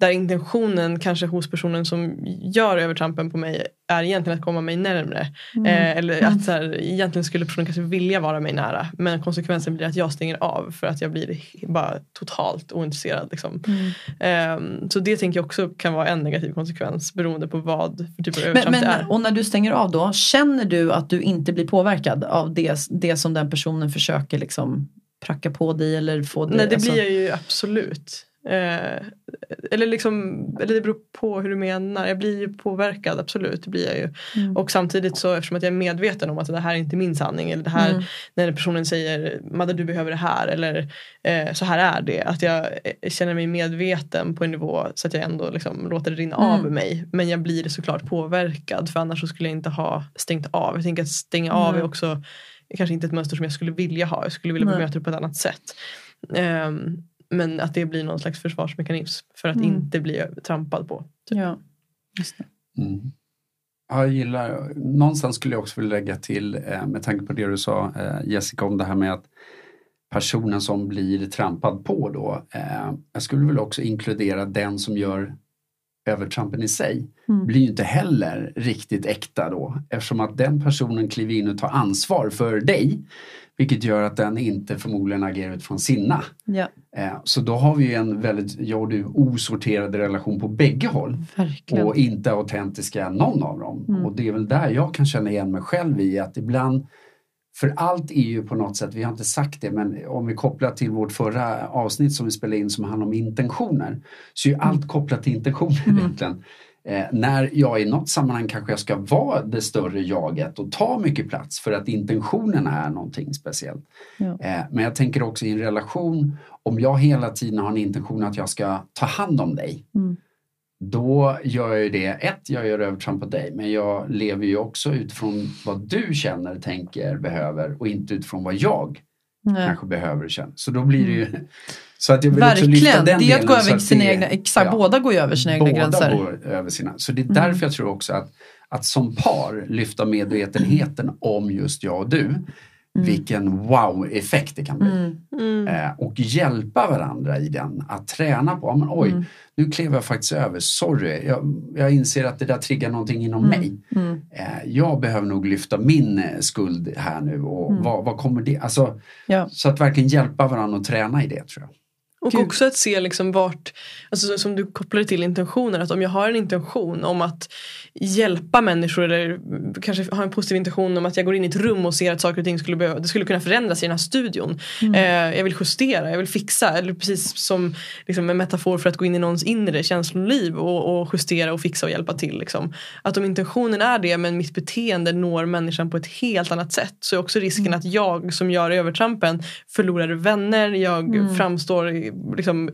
där intentionen kanske hos personen som gör övertrampen på mig är egentligen att komma mig närmre. Mm. Eh, eller att så här, egentligen skulle personen kanske vilja vara mig nära. Men konsekvensen blir att jag stänger av för att jag blir bara totalt ointresserad. Liksom. Mm. Ehm, så det tänker jag också kan vara en negativ konsekvens beroende på vad för typ av Men, övertramp det men, är. och när du stänger av då, känner du att du inte blir påverkad av det, det som den personen försöker liksom pracka på dig eller få dig? Nej det alltså- blir jag ju absolut. Eh, eller, liksom, eller det beror på hur du menar. Jag blir ju påverkad, absolut. Det blir jag ju. Mm. Och samtidigt så eftersom att jag är medveten om att det här är inte min sanning. Eller det här, Mm. när personen säger Madde du behöver det här. Eller eh, så här är det. Att jag eh, känner mig medveten på en nivå så att jag ändå liksom låter det rinna Mm. av mig. Men jag blir såklart påverkad. För annars skulle jag inte ha stängt av. Jag tänker att stänga av är också kanske inte ett mönster som jag skulle vilja ha. Jag skulle vilja bemöta det på ett annat sätt. Ehm, men att det blir någon slags försvarsmekanism för att Mm. inte bli trampad på. Ja, just det. Mm. Ja, jag gillar, någonstans skulle jag också vilja lägga till eh, med tanke på det du sa eh, Jessica om det här med att personen som blir trampad på då. Eh, jag skulle väl också inkludera den som gör övertrampen i sig. Mm. Blir ju inte heller riktigt äkta då eftersom att den personen kliver in och tar ansvar för dig. Vilket gör att den inte förmodligen agerar utifrån sina. Ja, Eh, så då har vi en väldigt, jag och du, osorterad relation på bägge håll verkligen. och inte autentiska någon av dem. Mm. Och det är väl där jag kan känna igen mig själv i att ibland för allt är ju på något sätt, vi har inte sagt det, men om vi kopplar till vårt förra avsnitt som vi spelade in som handlar om intentioner, så är ju allt kopplat till intentioner Mm. egentligen. Eh, när jag i något sammanhang kanske jag ska vara det större jaget och ta mycket plats för att intentionen är någonting speciellt. Ja. Eh, men jag tänker också i en relation, om jag hela tiden har en intention att jag ska ta hand om dig, Mm. Då gör jag ju det, ett, jag gör övertramp på dig, men jag lever ju också utifrån vad du känner, tänker, behöver och inte utifrån vad jag Nej. kanske behöver och känner. Så då blir det ju... Så att jag vill också lyfta Verkligen, den det är att gå över sina det- egna, exakt, ja. båda går ju över sina egna Båda gränser. går över sina. Så det är Mm. därför jag tror också att, att som par lyfta medvetenheten om just jag och du. Vilken wow-effekt det kan bli. Mm. Mm. Eh, och hjälpa varandra i den. Att träna på, men oj, Mm. nu klev jag faktiskt över, sorry. Jag, jag inser att det där triggar någonting inom Mm. mig. Mm. Eh, jag behöver nog lyfta min eh, skuld här nu och Mm. vad, vad kommer det, alltså Ja. så att verkligen hjälpa varandra och träna i det tror jag. Och Gud. också att se liksom vart, alltså som du kopplade till intentionen, att om jag har en intention om att hjälpa människor eller kanske har en positiv intention om att jag går in i ett rum och ser att saker och ting skulle, behöva, det skulle kunna förändras i den här studion. Mm. Eh, jag vill justera, jag vill fixa, eller precis som liksom en metafor för att gå in i någons inre känsloliv och, och justera och fixa och hjälpa till. Liksom. Att om intentionen är det men mitt beteende når människan på ett helt annat sätt så är också risken Mm. att jag som gör övertrampen förlorar vänner, jag Mm. framstår liksom,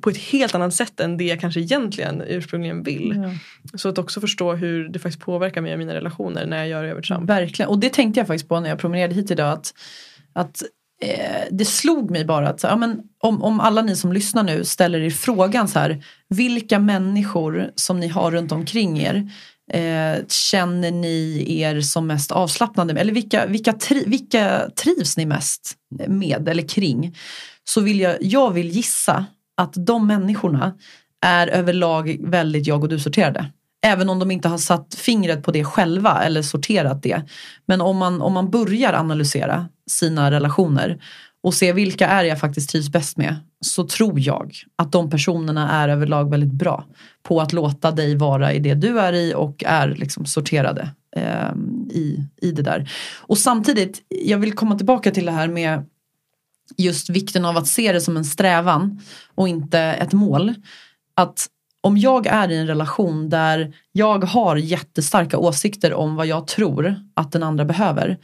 på ett helt annat sätt än det jag kanske egentligen ursprungligen vill. Ja. Så att också förstå hur det faktiskt påverkar mig och mina relationer när jag gör övertramp. Verkligen, och det tänkte jag faktiskt på när jag promenerade hit idag. Att, att eh, det slog mig bara att så, ja, men om, om alla ni som lyssnar nu ställer er frågan så här. Vilka människor som ni har runt omkring er eh, känner ni er som mest avslappnade med? Eller vilka, vilka, tri, vilka trivs ni mest med eller kring? Så vill jag, jag vill gissa att de människorna är överlag väldigt jag och du sorterade. Även om de inte har satt fingret på det själva eller sorterat det. Men om man, om man börjar analysera sina relationer och se vilka är jag faktiskt trivs bäst med så tror jag att de personerna är överlag väldigt bra på att låta dig vara i det du är i och är liksom sorterade eh, i, i det där. Och samtidigt, jag vill komma tillbaka till det här med just vikten av att se det som en strävan och inte ett mål. Att om jag är i en relation där jag har jättestarka åsikter om vad jag tror att den andra behöver.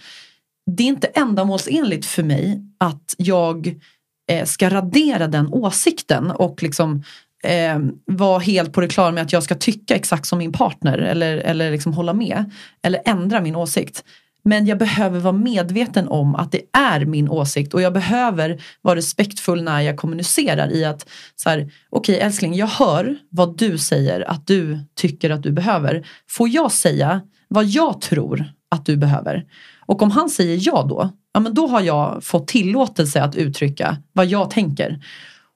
Det är inte ändamålsenligt för mig att jag eh, ska radera den åsikten och liksom eh, vara helt på det klara med att jag ska tycka exakt som min partner eller, eller liksom hålla med. Eller ändra min åsikt. Men jag behöver vara medveten om att det är min åsikt och jag behöver vara respektfull när jag kommunicerar i att så här, okej okay, älskling, jag hör vad du säger att du tycker att du behöver. Får jag säga vad jag tror att du behöver? Och om han säger ja då, ja men då har jag fått tillåtelse att uttrycka vad jag tänker.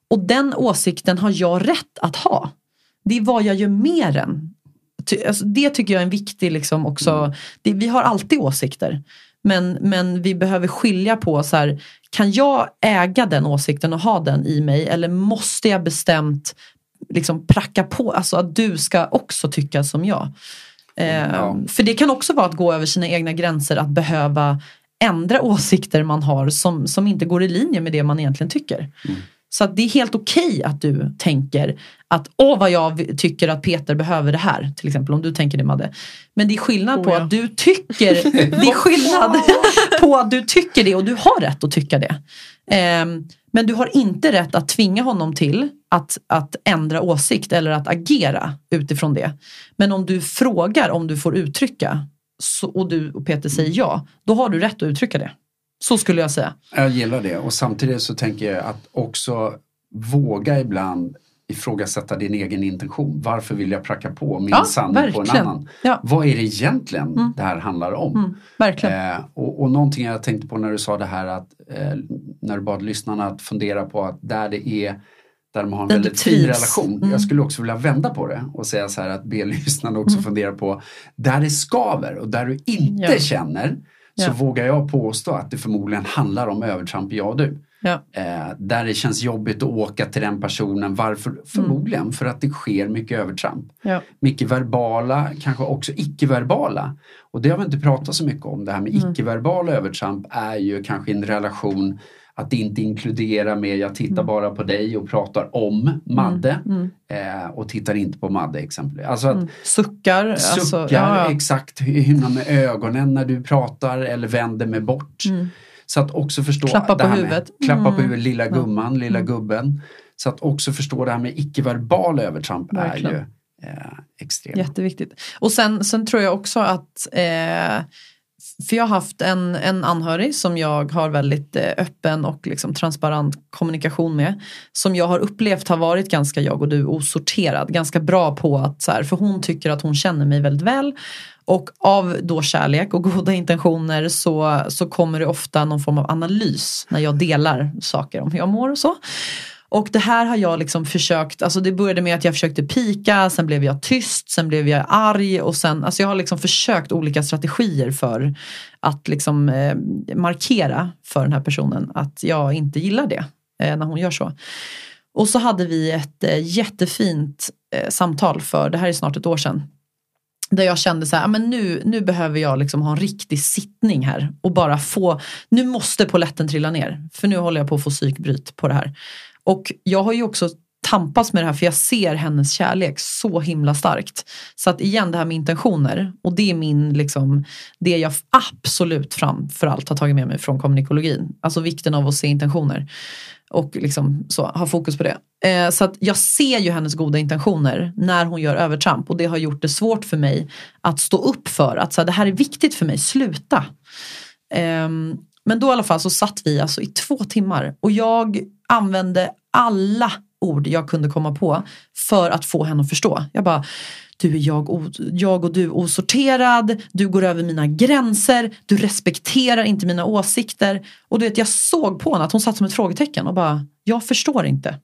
Och den åsikten har jag rätt att ha. Det är vad jag gör med den än. Alltså, det tycker jag är en viktig liksom också. Mm. Det, vi har alltid åsikter. Men, men vi behöver skilja på så här, kan jag äga den åsikten och ha den i mig eller måste jag bestämt liksom pracka på, alltså att du ska också tycka som jag. Eh, ja. För det kan också vara att gå över sina egna gränser, att behöva ändra åsikter man har som, som inte går i linje med det man egentligen tycker. Mm. Så det är helt okej okay att du tänker att åh vad jag tycker att Peter behöver det här. Till exempel om du tänker det Madde. Men det är skillnad oh, på ja. att du tycker, det är skillnad på att du tycker det och du har rätt att tycka det. Um, men du har inte rätt att tvinga honom till att, att ändra åsikt eller att agera utifrån det. Men om du frågar om du får uttrycka så, och du och Peter säger ja, då har du rätt att uttrycka det. Så skulle jag säga. Jag gillar det och samtidigt så tänker jag att också våga ibland ifrågasätta din egen intention. Varför vill jag pracka på min ja, sanning verkligen. på en annan? Ja. Vad är det egentligen mm. det här handlar om? Mm, verkligen. Eh, och, och någonting jag tänkte på när du sa det här att eh, när du bad lyssnarna att fundera på att där det är där de har en Den väldigt fin relation. Mm. Jag skulle också vilja vända på det och säga så här att be lyssnarna också mm. fundera på där det skaver och där du inte ja. känner så vågar jag påstå att det förmodligen handlar om övertramp ja du. Ja. Eh, där det känns jobbigt att åka till den personen. Varför? Mm. Förmodligen mm. för att det sker mycket övertramp. Ja. Mycket verbala, kanske också icke-verbala. Och det har vi inte pratat så mycket om. Det här med mm. icke-verbala övertramp är ju kanske en relation att inte inkludera med jag tittar mm. bara på dig och pratar om Madde mm. mm. eh, och tittar inte på Madde exempelvis. Alltså att, mm. Suckar. Suckar, alltså, ja, exakt. Hymna med ögonen när du pratar eller vänder mig bort. Mm. Så att också förstå Klappa på huvudet. Klappa på huvudet, lilla gumman, lilla gubben. Så att också förstå det här med icke-verbala övertramp Verkligen. är ju eh, extremt. Jätteviktigt. Och sen, sen tror jag också att eh, för jag har haft en, en anhörig som jag har väldigt eh, öppen och liksom transparent kommunikation med. Som jag har upplevt har varit ganska jag och du osorterad. Ganska bra på att, så här, för hon tycker att hon känner mig väldigt väl. Och av då kärlek och goda intentioner så, så kommer det ofta någon form av analys när jag delar saker om hur jag mår och så. Och det här har jag liksom försökt, alltså det började med att jag försökte pika, sen blev jag tyst, sen blev jag arg och sen, alltså jag har liksom försökt olika strategier för att liksom eh, markera för den här personen att jag inte gillar det eh, när hon gör så. Och så hade vi ett eh, jättefint eh, samtal för, det här är snart ett år sedan, där jag kände så här, ah, men nu, nu behöver jag liksom ha en riktig sittning här och bara få, nu måste poletten trilla ner för nu håller jag på att få psykbryt på det här. Och jag har ju också tampats med det här för jag ser hennes kärlek så himla starkt. Så att igen det här med intentioner och det är min liksom det jag absolut framförallt har tagit med mig från kommunikologin. Alltså vikten av att se intentioner och liksom så, ha fokus på det. Eh, så att jag ser ju hennes goda intentioner när hon gör övertramp och det har gjort det svårt för mig att stå upp för att så här, det här är viktigt för mig, sluta. Eh, men då i alla fall så satt vi alltså i två timmar och jag använde alla ord jag kunde komma på för att få henne att förstå. Jag bara, du är jag, jag och du osorterad, du går över mina gränser, du respekterar inte mina åsikter. Och du vet, jag såg på henne att hon satt som ett frågetecken och bara, jag förstår inte.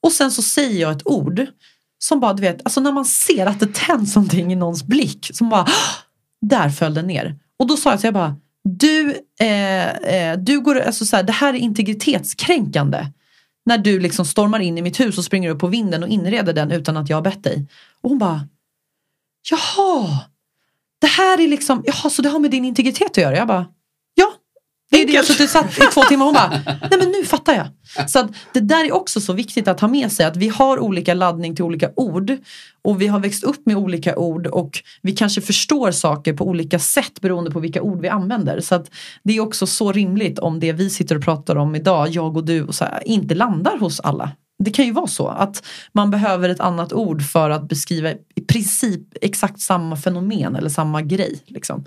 Och sen så säger jag ett ord som bara, du vet, alltså när man ser att det tänds någonting i någons blick, som bara, där föll den ner. Och då sa jag så jag bara, du, eh, eh, du går, alltså så här, det här är integritetskränkande. När du liksom stormar in i mitt hus och springer upp på vinden och inreder den utan att jag har bett dig. Och hon bara, jaha, det här är liksom, jaha så det har med din integritet att göra? Jag bara, jag har jag suttit satt i två timmar och hon bara, nej men nu fattar jag. Så att det där är också så viktigt att ha med sig att vi har olika laddning till olika ord och vi har växt upp med olika ord och vi kanske förstår saker på olika sätt beroende på vilka ord vi använder. Så att det är också så rimligt om det vi sitter och pratar om idag, jag och du, och så här, inte landar hos alla. Det kan ju vara så att man behöver ett annat ord för att beskriva i princip exakt samma fenomen eller samma grej. Liksom.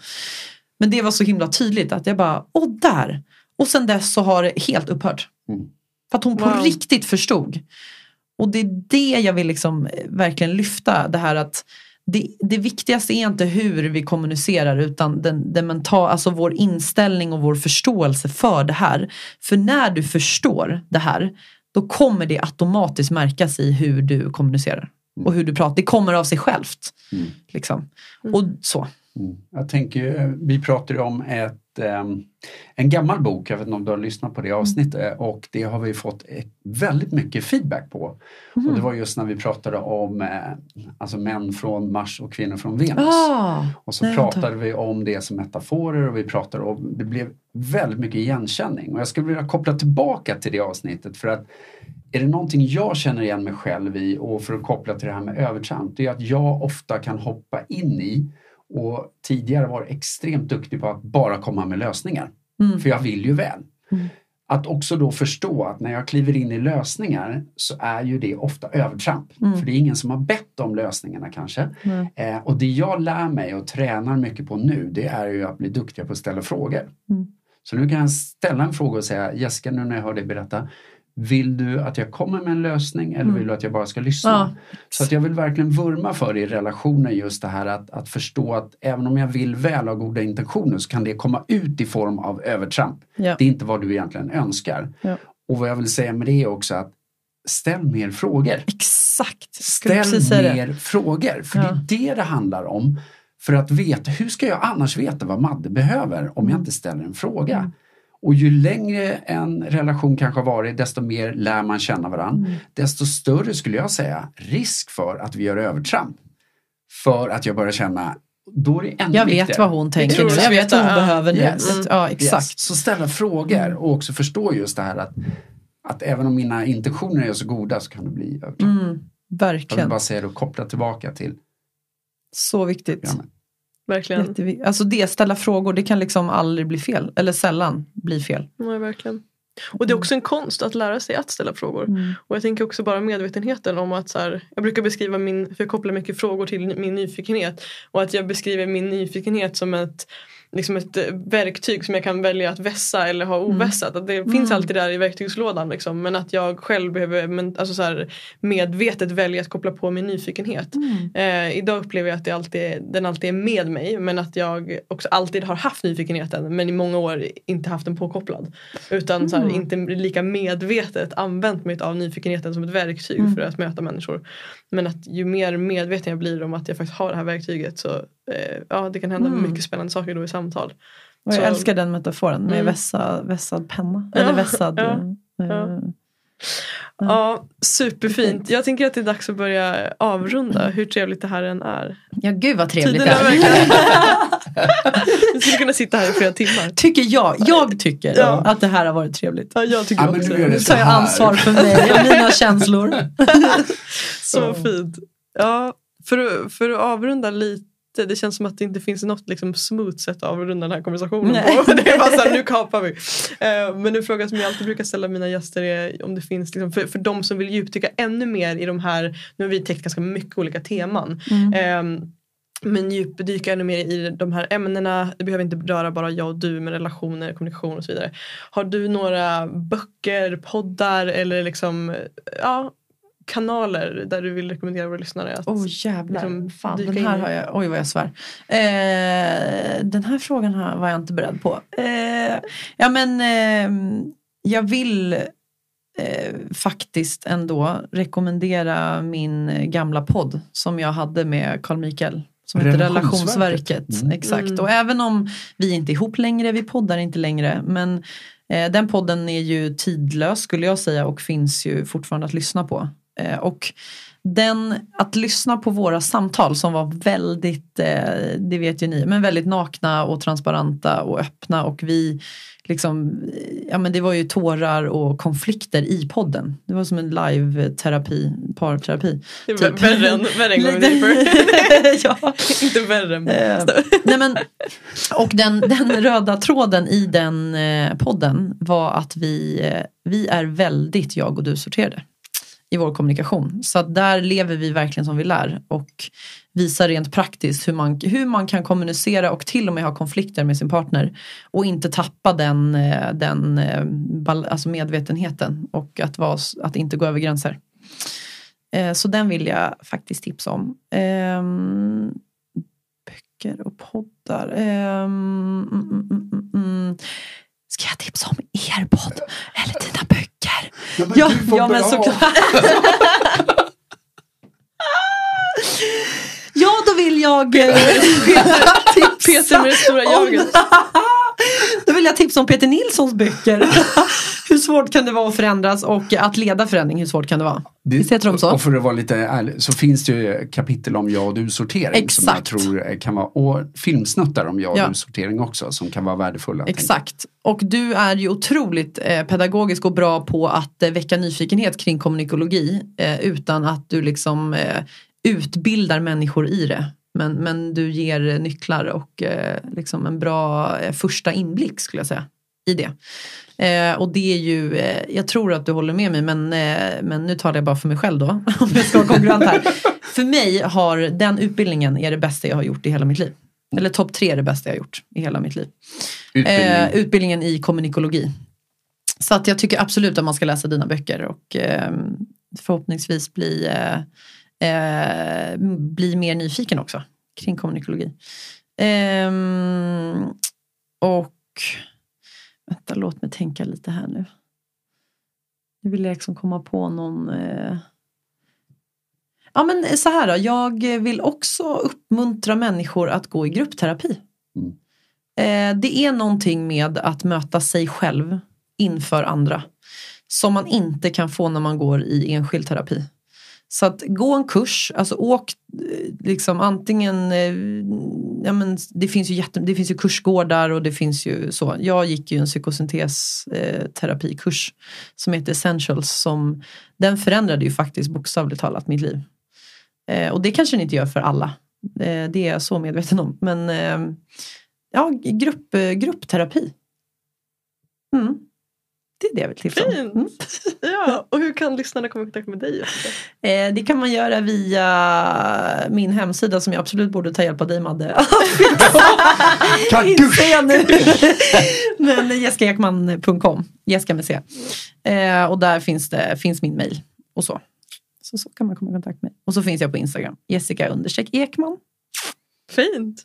Men det var så himla tydligt att jag bara, åh där. Och sen dess så har det helt upphört. Mm. För att hon på Wow. riktigt förstod. Och det är det jag vill liksom eh, verkligen lyfta. Det här att det, det viktigaste är inte hur vi kommunicerar utan den, den mental, alltså vår inställning och vår förståelse för det här. För när du förstår det här då kommer det automatiskt märkas i hur du kommunicerar. Och hur du pratar. Det kommer av sig självt. Mm. Liksom. Och så. Mm. Jag tänker, vi pratar om ett, ehm, en gammal bok, jag vet inte om du har lyssnat på det avsnittet och det har vi fått väldigt mycket feedback på. Och det var just när vi pratade om eh, alltså män från Mars och kvinnor från Venus. Ah, Och så Nej, pratade vi om det som metaforer och vi pratade om, det blev väldigt mycket igenkänning. Och jag skulle vilja koppla tillbaka till det avsnittet för att är det någonting jag känner igen mig själv i och för att koppla till det här med övertramp, det är att jag ofta kan hoppa in i och tidigare var extremt duktig på att bara komma med lösningar. Mm. För jag vill ju väl. Mm. Att också då förstå att när jag kliver in i lösningar så är ju det ofta övertramp. Mm. För det är ingen som har bett om lösningarna kanske. Eh, och det jag lär mig och tränar mycket på nu det är ju att bli duktig på att ställa frågor. Mm. Så nu kan jag ställa en fråga och säga Jessica, nu när jag hör dig berätta, vill du att jag kommer med en lösning eller Mm. vill du att jag bara ska lyssna? Ja. Så att jag vill verkligen vurma för det i relationer just det här att, att förstå att även om jag vill väl och goda intentioner så kan det komma ut i form av övertramp. Ja. Det är inte vad du egentligen önskar. Ja. Och vad jag vill säga med det är också att ställ mer frågor. Exakt. Ställ säga det. mer frågor. För det är det det handlar om. För att veta, hur ska jag annars veta vad Madde behöver om jag Mm. inte ställer en fråga? Mm. Och ju längre en relation kanske har varit, desto mer lär man känna varandra. Mm. Desto större skulle jag säga risk för att vi gör övertramp. För att jag börjar känna, då är det ännu Jag vet viktigare. vad hon tänker nu. Jag vet vad hon behöver nu. Yes. Ett- Ja, exakt. Yes. Så ställa frågor och också förstå just det här att, att även om mina intentioner är så goda så kan det bli övertramp. Mm, Jag vill verkligen. bara säga det och koppla tillbaka till Så viktigt. programmet. Verkligen. Alltså det, ställa frågor, det kan liksom aldrig bli fel. Eller sällan bli fel. Ja, verkligen. Och det är också en konst att lära sig att ställa frågor. Mm. Och jag tänker också bara medvetenheten om att så här, jag brukar beskriva min, för jag kopplar mycket frågor till min nyfikenhet. Och att jag beskriver min nyfikenhet som ett, liksom ett eh, verktyg som jag kan välja att vässa eller ha ovässat. Att det finns alltid där i verktygslådan liksom. Men att jag själv behöver men, alltså så här, medvetet välja att koppla på min nyfikenhet. Eh, idag upplever jag att det alltid, den alltid är med mig men att jag också alltid har haft nyfikenheten men i många år inte haft den påkopplad. Utan så här, inte lika medvetet använt mig av nyfikenheten som ett verktyg Mm. för att möta människor. Men att ju mer medveten jag blir om att jag faktiskt har det här verktyget så eh, ja, det kan hända Mm. mycket spännande saker då i samtal. Och jag Så- älskar den metaforen med Mm. vässa, vässad penna. Ja, Eller vässad... ja, eh, ja. Ja, superfint. Jag tänker att det är dags att börja avrunda hur trevligt det här än är. Ja, gud vad trevligt Tiden det är. Vi skulle kunna sitta här i flera timmar. Tycker jag. Jag tycker Ja. att det här har varit trevligt. Ja, jag tycker Ja, också det Nu tar jag ansvar för mig och mina känslor. Så fint. Ja, för, för att avrunda lite. Det känns som att det inte finns något liksom, smooth sätt att avrunda den här konversationen Nej. på. Det är bara så här, nu kapar vi. Eh, men en fråga som jag alltid brukar ställa mina gäster är om det finns, liksom, för, för de som vill djupdyka ännu mer i de här, nu har vi täckt ganska mycket olika teman. Mm. Eh, men djupdyka ännu mer i de här ämnena. Det behöver inte röra bara jag och du med relationer, kommunikation och så vidare. Har du några böcker, poddar eller liksom, ja, kanaler där du vill rekommendera våra lyssnare att oh, jävlar. liksom Fan, dyka den in här i. har jag, oj vad jag svär. Eh, den här frågan har, var jag inte beredd på. Eh, ja men eh, jag vill eh, faktiskt ändå rekommendera min gamla podd som jag hade med Carl Mikael. Som heter Relationsverket. Relationsverket. Mm. Exakt. Mm. Och även om vi inte är ihop längre, vi poddar inte längre. Men eh, den podden är ju tidlös skulle jag säga och finns ju fortfarande att lyssna på. Eh, och den, att lyssna på våra samtal som var väldigt, eh, det vet ju ni, men väldigt nakna och transparenta och öppna och vi liksom, ja men det var ju tårar och konflikter i podden. Det var som en live-terapi, parterapi. Typ. värre än, värre än deeper. ja. inte värre än Eh, nej men, och den, den röda tråden i den eh, podden var att vi, eh, vi är väldigt jag och du sorterade i vår kommunikation. Så att där lever vi verkligen som vi lär och visar rent praktiskt hur man, hur man kan kommunicera och till och med ha konflikter med sin partner. Och inte tappa den, eh, den eh, alltså medvetenheten och att, vara, att inte gå över gränser. Eh, så den vill jag faktiskt tipsa om. Ehm, böcker och poddar. Ehm, mm, mm, mm, Ska jag tipsa om er podd eller dina böcker? Ja, men, ja, ja, men såklart. ja, då vill jag... Peter med det stora jaget. Då vill jag tipsa om Peter Nilssons böcker. hur svårt kan det vara att förändras och att leda förändring, hur svårt kan det vara? Det, Visst heter de så? Och för att vara lite ärlig så finns det ju kapitel om jag och du-sortering Exakt. som jag tror kan vara, och filmsnuttar om jag och ja. du-sortering också som kan vara värdefulla. Exakt. Och du är ju otroligt eh, pedagogisk och bra på att eh, väcka nyfikenhet kring kommunikologi eh, utan att du liksom eh, utbildar människor i det. Men, men du ger nycklar och eh, liksom en bra eh, första inblick skulle jag säga i det. Eh, och det är ju, eh, jag tror att du håller med mig men, eh, men nu talar jag bara för mig själv då. Om jag ska vara konkurrent här. för mig har den utbildningen är det bästa jag har gjort i hela mitt liv. Eller topp tre är det bästa jag har gjort i hela mitt liv. Utbildning. Eh, utbildningen i kommunikologi. Så att jag tycker absolut att man ska läsa dina böcker och förhoppningsvis bli eh, bli mer nyfiken också kring kommunikologi. Eh, och vänta, låt mig tänka lite här nu. Nu vill jag liksom komma på någon eh, Ja men så här då, jag vill också uppmuntra människor att gå i gruppterapi. Mm. Eh, det är någonting med att möta sig själv inför andra som man inte kan få när man går i enskild terapi. Så att gå en kurs, alltså åk eh, liksom antingen, eh, ja men det finns ju, jätte, det finns ju kursgårdar och det finns ju så. Jag gick ju en psykosyntesteterapikurs eh, som heter Essentials. Som, den förändrade ju faktiskt bokstavligt talat mitt liv. Och det kanske den inte gör för alla. det är jag så medveten om. Men ja, grupp, gruppterapi. Mm. Det är det jag vill tipsa om. Fint! Mm. Ja, och hur kan lyssnarna komma i kontakt med dig? Eh, det kan man göra via min hemsida som jag absolut borde ta hjälp av dig Madde. Inser jag nu. Men jessicaekman.com, Jessica med C. Eh, och där finns, det, finns min mail och så. så. Så kan man komma i kontakt med mig. Och så finns jag på Instagram, Jessica Ekman. Fint.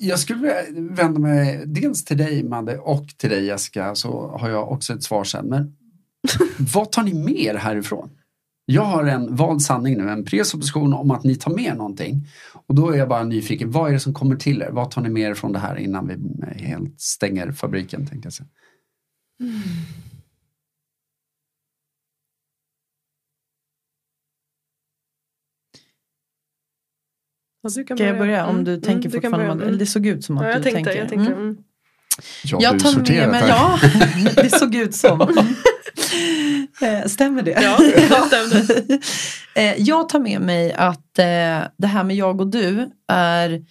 Jag skulle vända mig dels till dig Madde och till dig Jessica så har jag också ett svar sen. Men vad tar ni med er härifrån? Jag har en vald sanning nu, en presupposition om att ni tar med någonting. Och då är jag bara nyfiken, vad är det som kommer till er? Vad tar ni med er från det här innan vi helt stänger fabriken? Tänkte jag säga. Mm. Ja, Ska börja. jag börja? Om du mm. tänker mm, fortfarande, eller det såg ut som att ja, du tänkte. Jag, tänkte mm. mm. ja, jag tar med mig, ja, det såg ut som. Eh, stämmer det? Ja, det stämde. Eh, jag tar med mig att eh, det här med jag och du är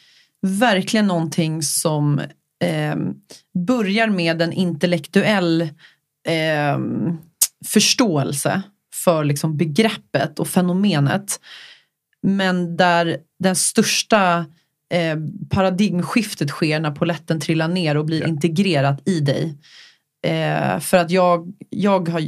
verkligen någonting som eh, börjar med en intellektuell eh, förståelse för liksom begreppet och fenomenet. Men där den största eh, paradigmskiftet sker när poletten trillar ner och blir ja. integrerat i dig. Eh, för att jag, jag har,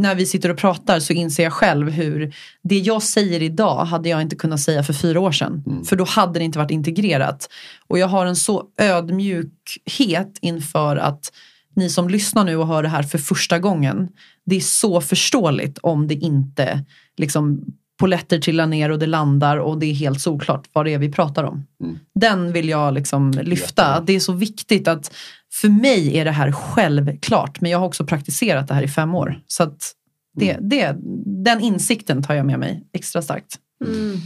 när vi sitter och pratar så inser jag själv hur det jag säger idag hade jag inte kunnat säga för fyra år sedan. Mm. För då hade det inte varit integrerat. Och jag har en så ödmjukhet inför att ni som lyssnar nu och hör det här för första gången. Det är så förståeligt om det inte liksom poletter trillar ner och det landar och det är helt såklart vad det är vi pratar om. Mm. Den vill jag liksom lyfta. Jättebra. Det är så viktigt att för mig är det här självklart men jag har också praktiserat det här i fem år. Så att det, mm. det, den insikten tar jag med mig extra starkt. Mm.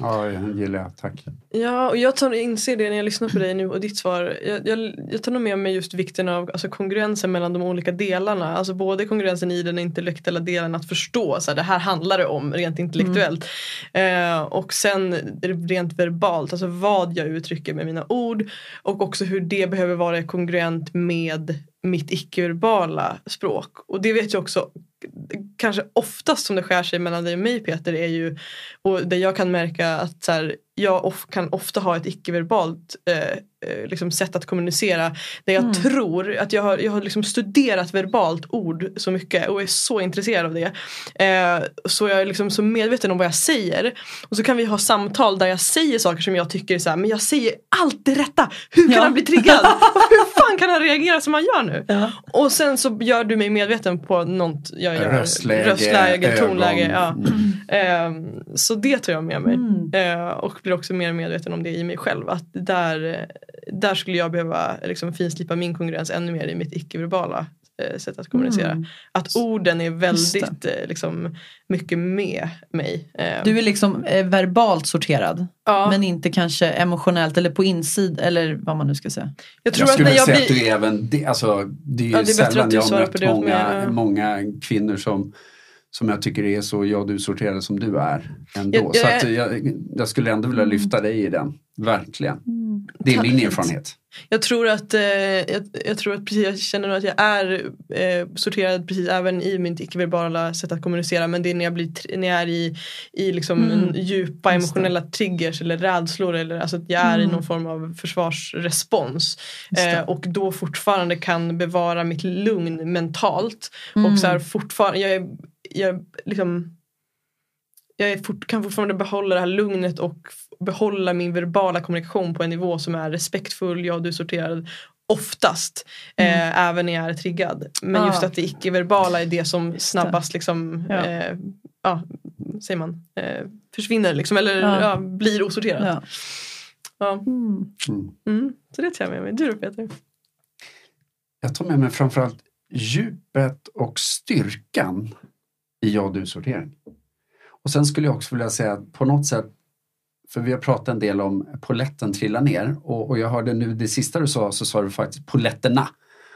Ja, jag gillar jag. Tack. Ja, och jag tar, inser det när jag lyssnar på dig nu och ditt svar. Jag, jag, jag tar nog med mig just vikten av alltså, kongruensen mellan de olika delarna. Alltså både kongruensen i den intellektuella delen att förstå så här, det här handlar det om rent intellektuellt. Mm. Eh, och sen rent verbalt, alltså vad jag uttrycker med mina ord. Och också hur det behöver vara kongruent med mitt icke-verbala språk. Och det vet jag också kanske oftast som det skär sig mellan dig och mig Peter är ju och det jag kan märka att så här, jag of, kan ofta ha ett icke-verbalt eh, eh, liksom sätt att kommunicera. Där jag mm. tror att jag har, jag har liksom studerat verbalt ord så mycket och är så intresserad av det. Eh, så jag är liksom så medveten om vad jag säger. Och så kan vi ha samtal där jag säger saker som jag tycker är så här, men jag säger allt det rätta. Hur kan ja. han bli triggad? Hur fan kan han reagera som han gör nu? Ja. Och sen så gör du mig medveten på något jag gör. Röstläge, Röstläge tonläge. Ja. Mm. Eh, så det tar jag med mig. Mm. Eh, och blir också mer medveten om det i mig själv. Att där, där skulle jag behöva liksom finslipa min kongruens ännu mer i mitt icke-verbala eh, sätt att kommunicera. Mm. Att orden är väldigt eh, liksom, mycket med mig. Eh. Du är liksom eh, verbalt sorterad ja. men inte kanske emotionellt eller på insid eller vad man nu ska säga. Jag, tror jag skulle att jag säga blir... att du är även, det, alltså, det är ju ja, det är sällan jag har mött många, många kvinnor som som jag tycker är så ja du sorterad som du är. Ändå. Jag, jag, så jag, jag, skulle ändå vilja lyfta dig i den, verkligen. Mm. Det är min erfarenhet. Jag tror att, eh, jag, jag, tror att precis, jag känner att jag är eh, sorterad precis även i mitt icke-verbala sätt att kommunicera men det är när jag, blir, när jag är i, i liksom mm. djupa emotionella triggers eller rädslor eller alltså att jag är mm. i någon form av försvarsrespons eh, och då fortfarande kan bevara mitt lugn mentalt och så här fortfarande, jag är jag, liksom, jag fort, kan fortfarande behålla det här lugnet och behålla min verbala kommunikation på en nivå som är respektfull, jag och du sorterad oftast. Mm. Eh, även när jag är triggad. Men ah. just att det icke-verbala är det som snabbast liksom, ja. Eh, ja, säger man, eh, försvinner liksom, eller ja. Ja, blir osorterat. Ja. Ja. Mm. Mm. Så det tar jag med mig. Du då Peter? Jag tar med mig framförallt djupet och styrkan i ja du-sortering. Och sen skulle jag också vilja säga att på något sätt, för vi har pratat en del om poletten trillar ner och, och jag hörde nu det sista du sa så sa du faktiskt poletterna.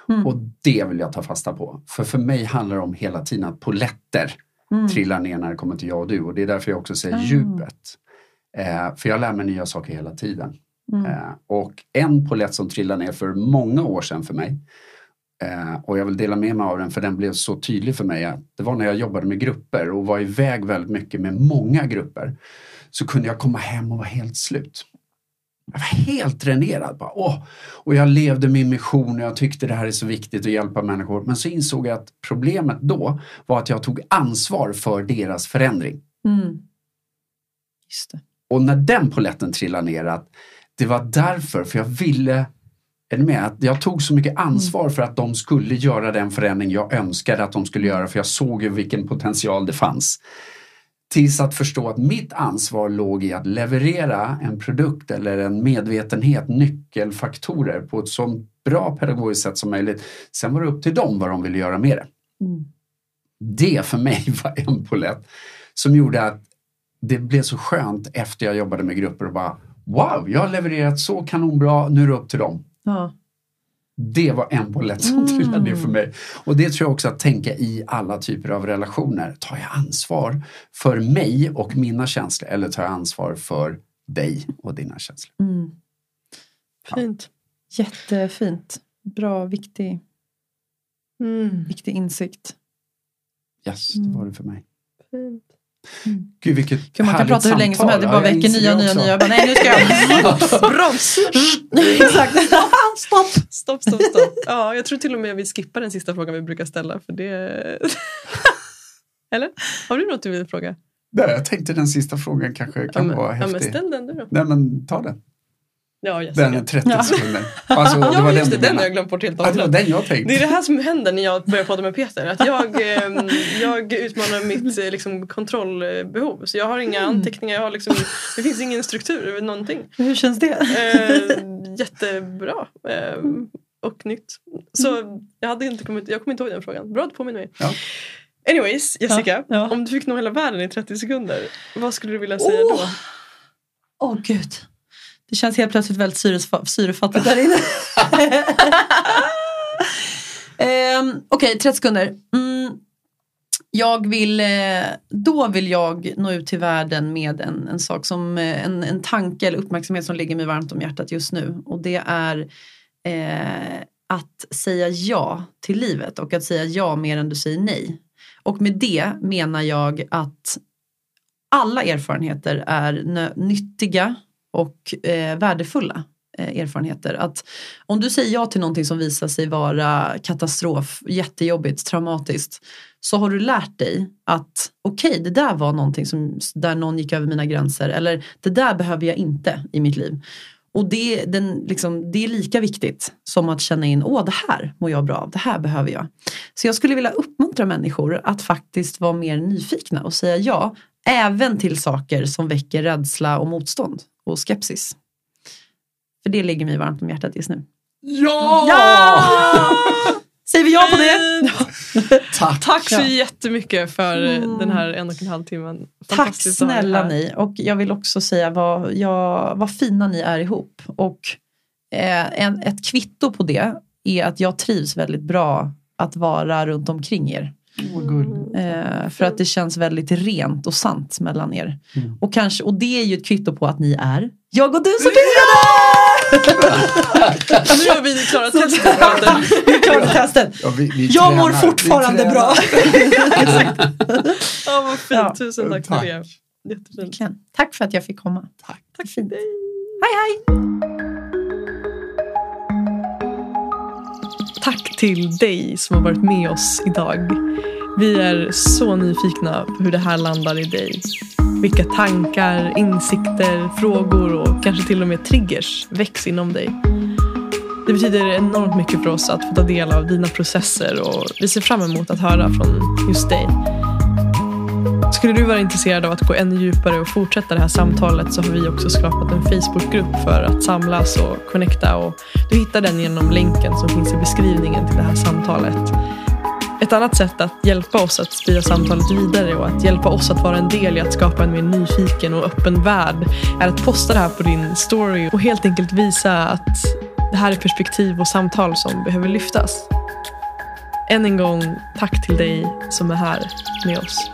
Mm. Och det vill jag ta fasta på. För för mig handlar det om hela tiden att poletter mm. trillar ner när det kommer till jag och du och det är därför jag också säger mm. djupet. Eh, för jag lär mig nya saker hela tiden. Mm. Eh, och en polett som trillade ner för många år sedan för mig Eh, och jag vill dela med mig av den för den blev så tydlig för mig. Att det var när jag jobbade med grupper och var iväg väldigt mycket med många grupper. Så kunde jag komma hem och vara helt slut. Jag var helt dränerad. Bara, åh. Och jag levde min mission och jag tyckte det här är så viktigt att hjälpa människor. Men så insåg jag att problemet då var att jag tog ansvar för deras förändring. Mm. Och när den poletten trillade ner att det var därför, för jag ville är ni med? Att jag tog så mycket ansvar mm. för att de skulle göra den förändring jag önskade att de skulle göra för jag såg ju vilken potential det fanns. Tills att förstå att mitt ansvar låg i att leverera en produkt eller en medvetenhet, nyckelfaktorer på ett så bra pedagogiskt sätt som möjligt. Sen var det upp till dem vad de ville göra med det. Mm. Det för mig var en polett som gjorde att det blev så skönt efter jag jobbade med grupper och bara Wow, jag har levererat så kanonbra, nu är det upp till dem. Ja. Det var en polett som mm. trillade ner för mig. Och det tror jag också att tänka i alla typer av relationer. Tar jag ansvar för mig och mina känslor eller tar jag ansvar för dig och dina känslor? Mm. Fint. Ja. Jättefint. Bra, viktig, mm. viktig insikt. Yes, det var det för mig. Fint. Mm. Gud vilket Gud, Man kan prata hur länge som helst, det bara väcker nya, nya, nya. Bara, nej nu ska jag... Broms! Exakt. stopp! Stopp, stopp, stopp. Ja, jag tror till och med vi skippar den sista frågan vi brukar ställa. För det... Eller? Har du något du vill fråga? Nej, jag tänkte den sista frågan kanske kan ja, men, vara häftig. Ja, men ställ den du då. Nej, men ta den. Ja. Den är 30 ja. sekunder. Alltså, det ja, var just den det, den har jag glömt bort helt och hållet. Ja, det var den jag tänkte. Det är det här som händer när jag börjar prata med Peter. Att jag, ehm, jag utmanar mitt eh, liksom, kontrollbehov. Så jag har inga mm. anteckningar, jag har liksom, det finns ingen struktur över någonting. Hur känns det? Eh, jättebra. Eh, och nytt. Så mm. jag, hade inte kommit, jag kommer inte ihåg den frågan. Bra att du påminner mig. Ja. Anyways, Jessica. Ja, ja. Om du fick nå hela världen i 30 sekunder. Vad skulle du vilja säga oh. då? Åh oh, gud. Det känns helt plötsligt väldigt syrefattigt där inne. um, Okej, okay, 30 sekunder. Mm, jag vill, eh, då vill jag nå ut till världen med en, en sak som eh, en, en tanke eller uppmärksamhet som ligger mig varmt om hjärtat just nu. Och det är eh, att säga ja till livet och att säga ja mer än du säger nej. Och med det menar jag att alla erfarenheter är nyttiga och eh, värdefulla eh, erfarenheter. Att om du säger ja till någonting som visar sig vara katastrof, jättejobbigt, traumatiskt. Så har du lärt dig att okej, okay, det där var någonting som, där någon gick över mina gränser. Eller det där behöver jag inte i mitt liv. Och det, den, liksom, det är lika viktigt som att känna in, åh det här mår jag bra av, det här behöver jag. Så jag skulle vilja uppmuntra människor att faktiskt vara mer nyfikna och säga ja, även till saker som väcker rädsla och motstånd och skepsis. För det ligger mig varmt om hjärtat just nu. Ja! ja! Säger vi ja på det? Tack. Tack så jättemycket för mm. den här en och en halv timmen. Tack snälla ni. Och jag vill också säga vad, ja, vad fina ni är ihop. Och eh, en, ett kvitto på det är att jag trivs väldigt bra att vara runt omkring er. Mm. För att det känns väldigt rent och sant mellan er. Mm. Och, kanske, och det är ju ett kvitto på att ni är jag och du som Nu har vi klarat testet. vi klarade testet. Ja, vi, vi jag mår fortfarande bra. ja, vad fint. Ja. Tusen tack, tack. för det. Jättefint. Tack för att jag fick komma. Tack. Tack för dig. Hej hej. Tack till dig som har varit med oss idag. Vi är så nyfikna på hur det här landar i dig. Vilka tankar, insikter, frågor och kanske till och med triggers väcks inom dig. Det betyder enormt mycket för oss att få ta del av dina processer och vi ser fram emot att höra från just dig. Skulle du vara intresserad av att gå ännu djupare och fortsätta det här samtalet så har vi också skapat en Facebookgrupp för att samlas och connecta. Och du hittar den genom länken som finns i beskrivningen till det här samtalet. Ett annat sätt att hjälpa oss att sprida samtalet vidare och att hjälpa oss att vara en del i att skapa en mer nyfiken och öppen värld är att posta det här på din story och helt enkelt visa att det här är perspektiv och samtal som behöver lyftas. Än en gång, tack till dig som är här med oss.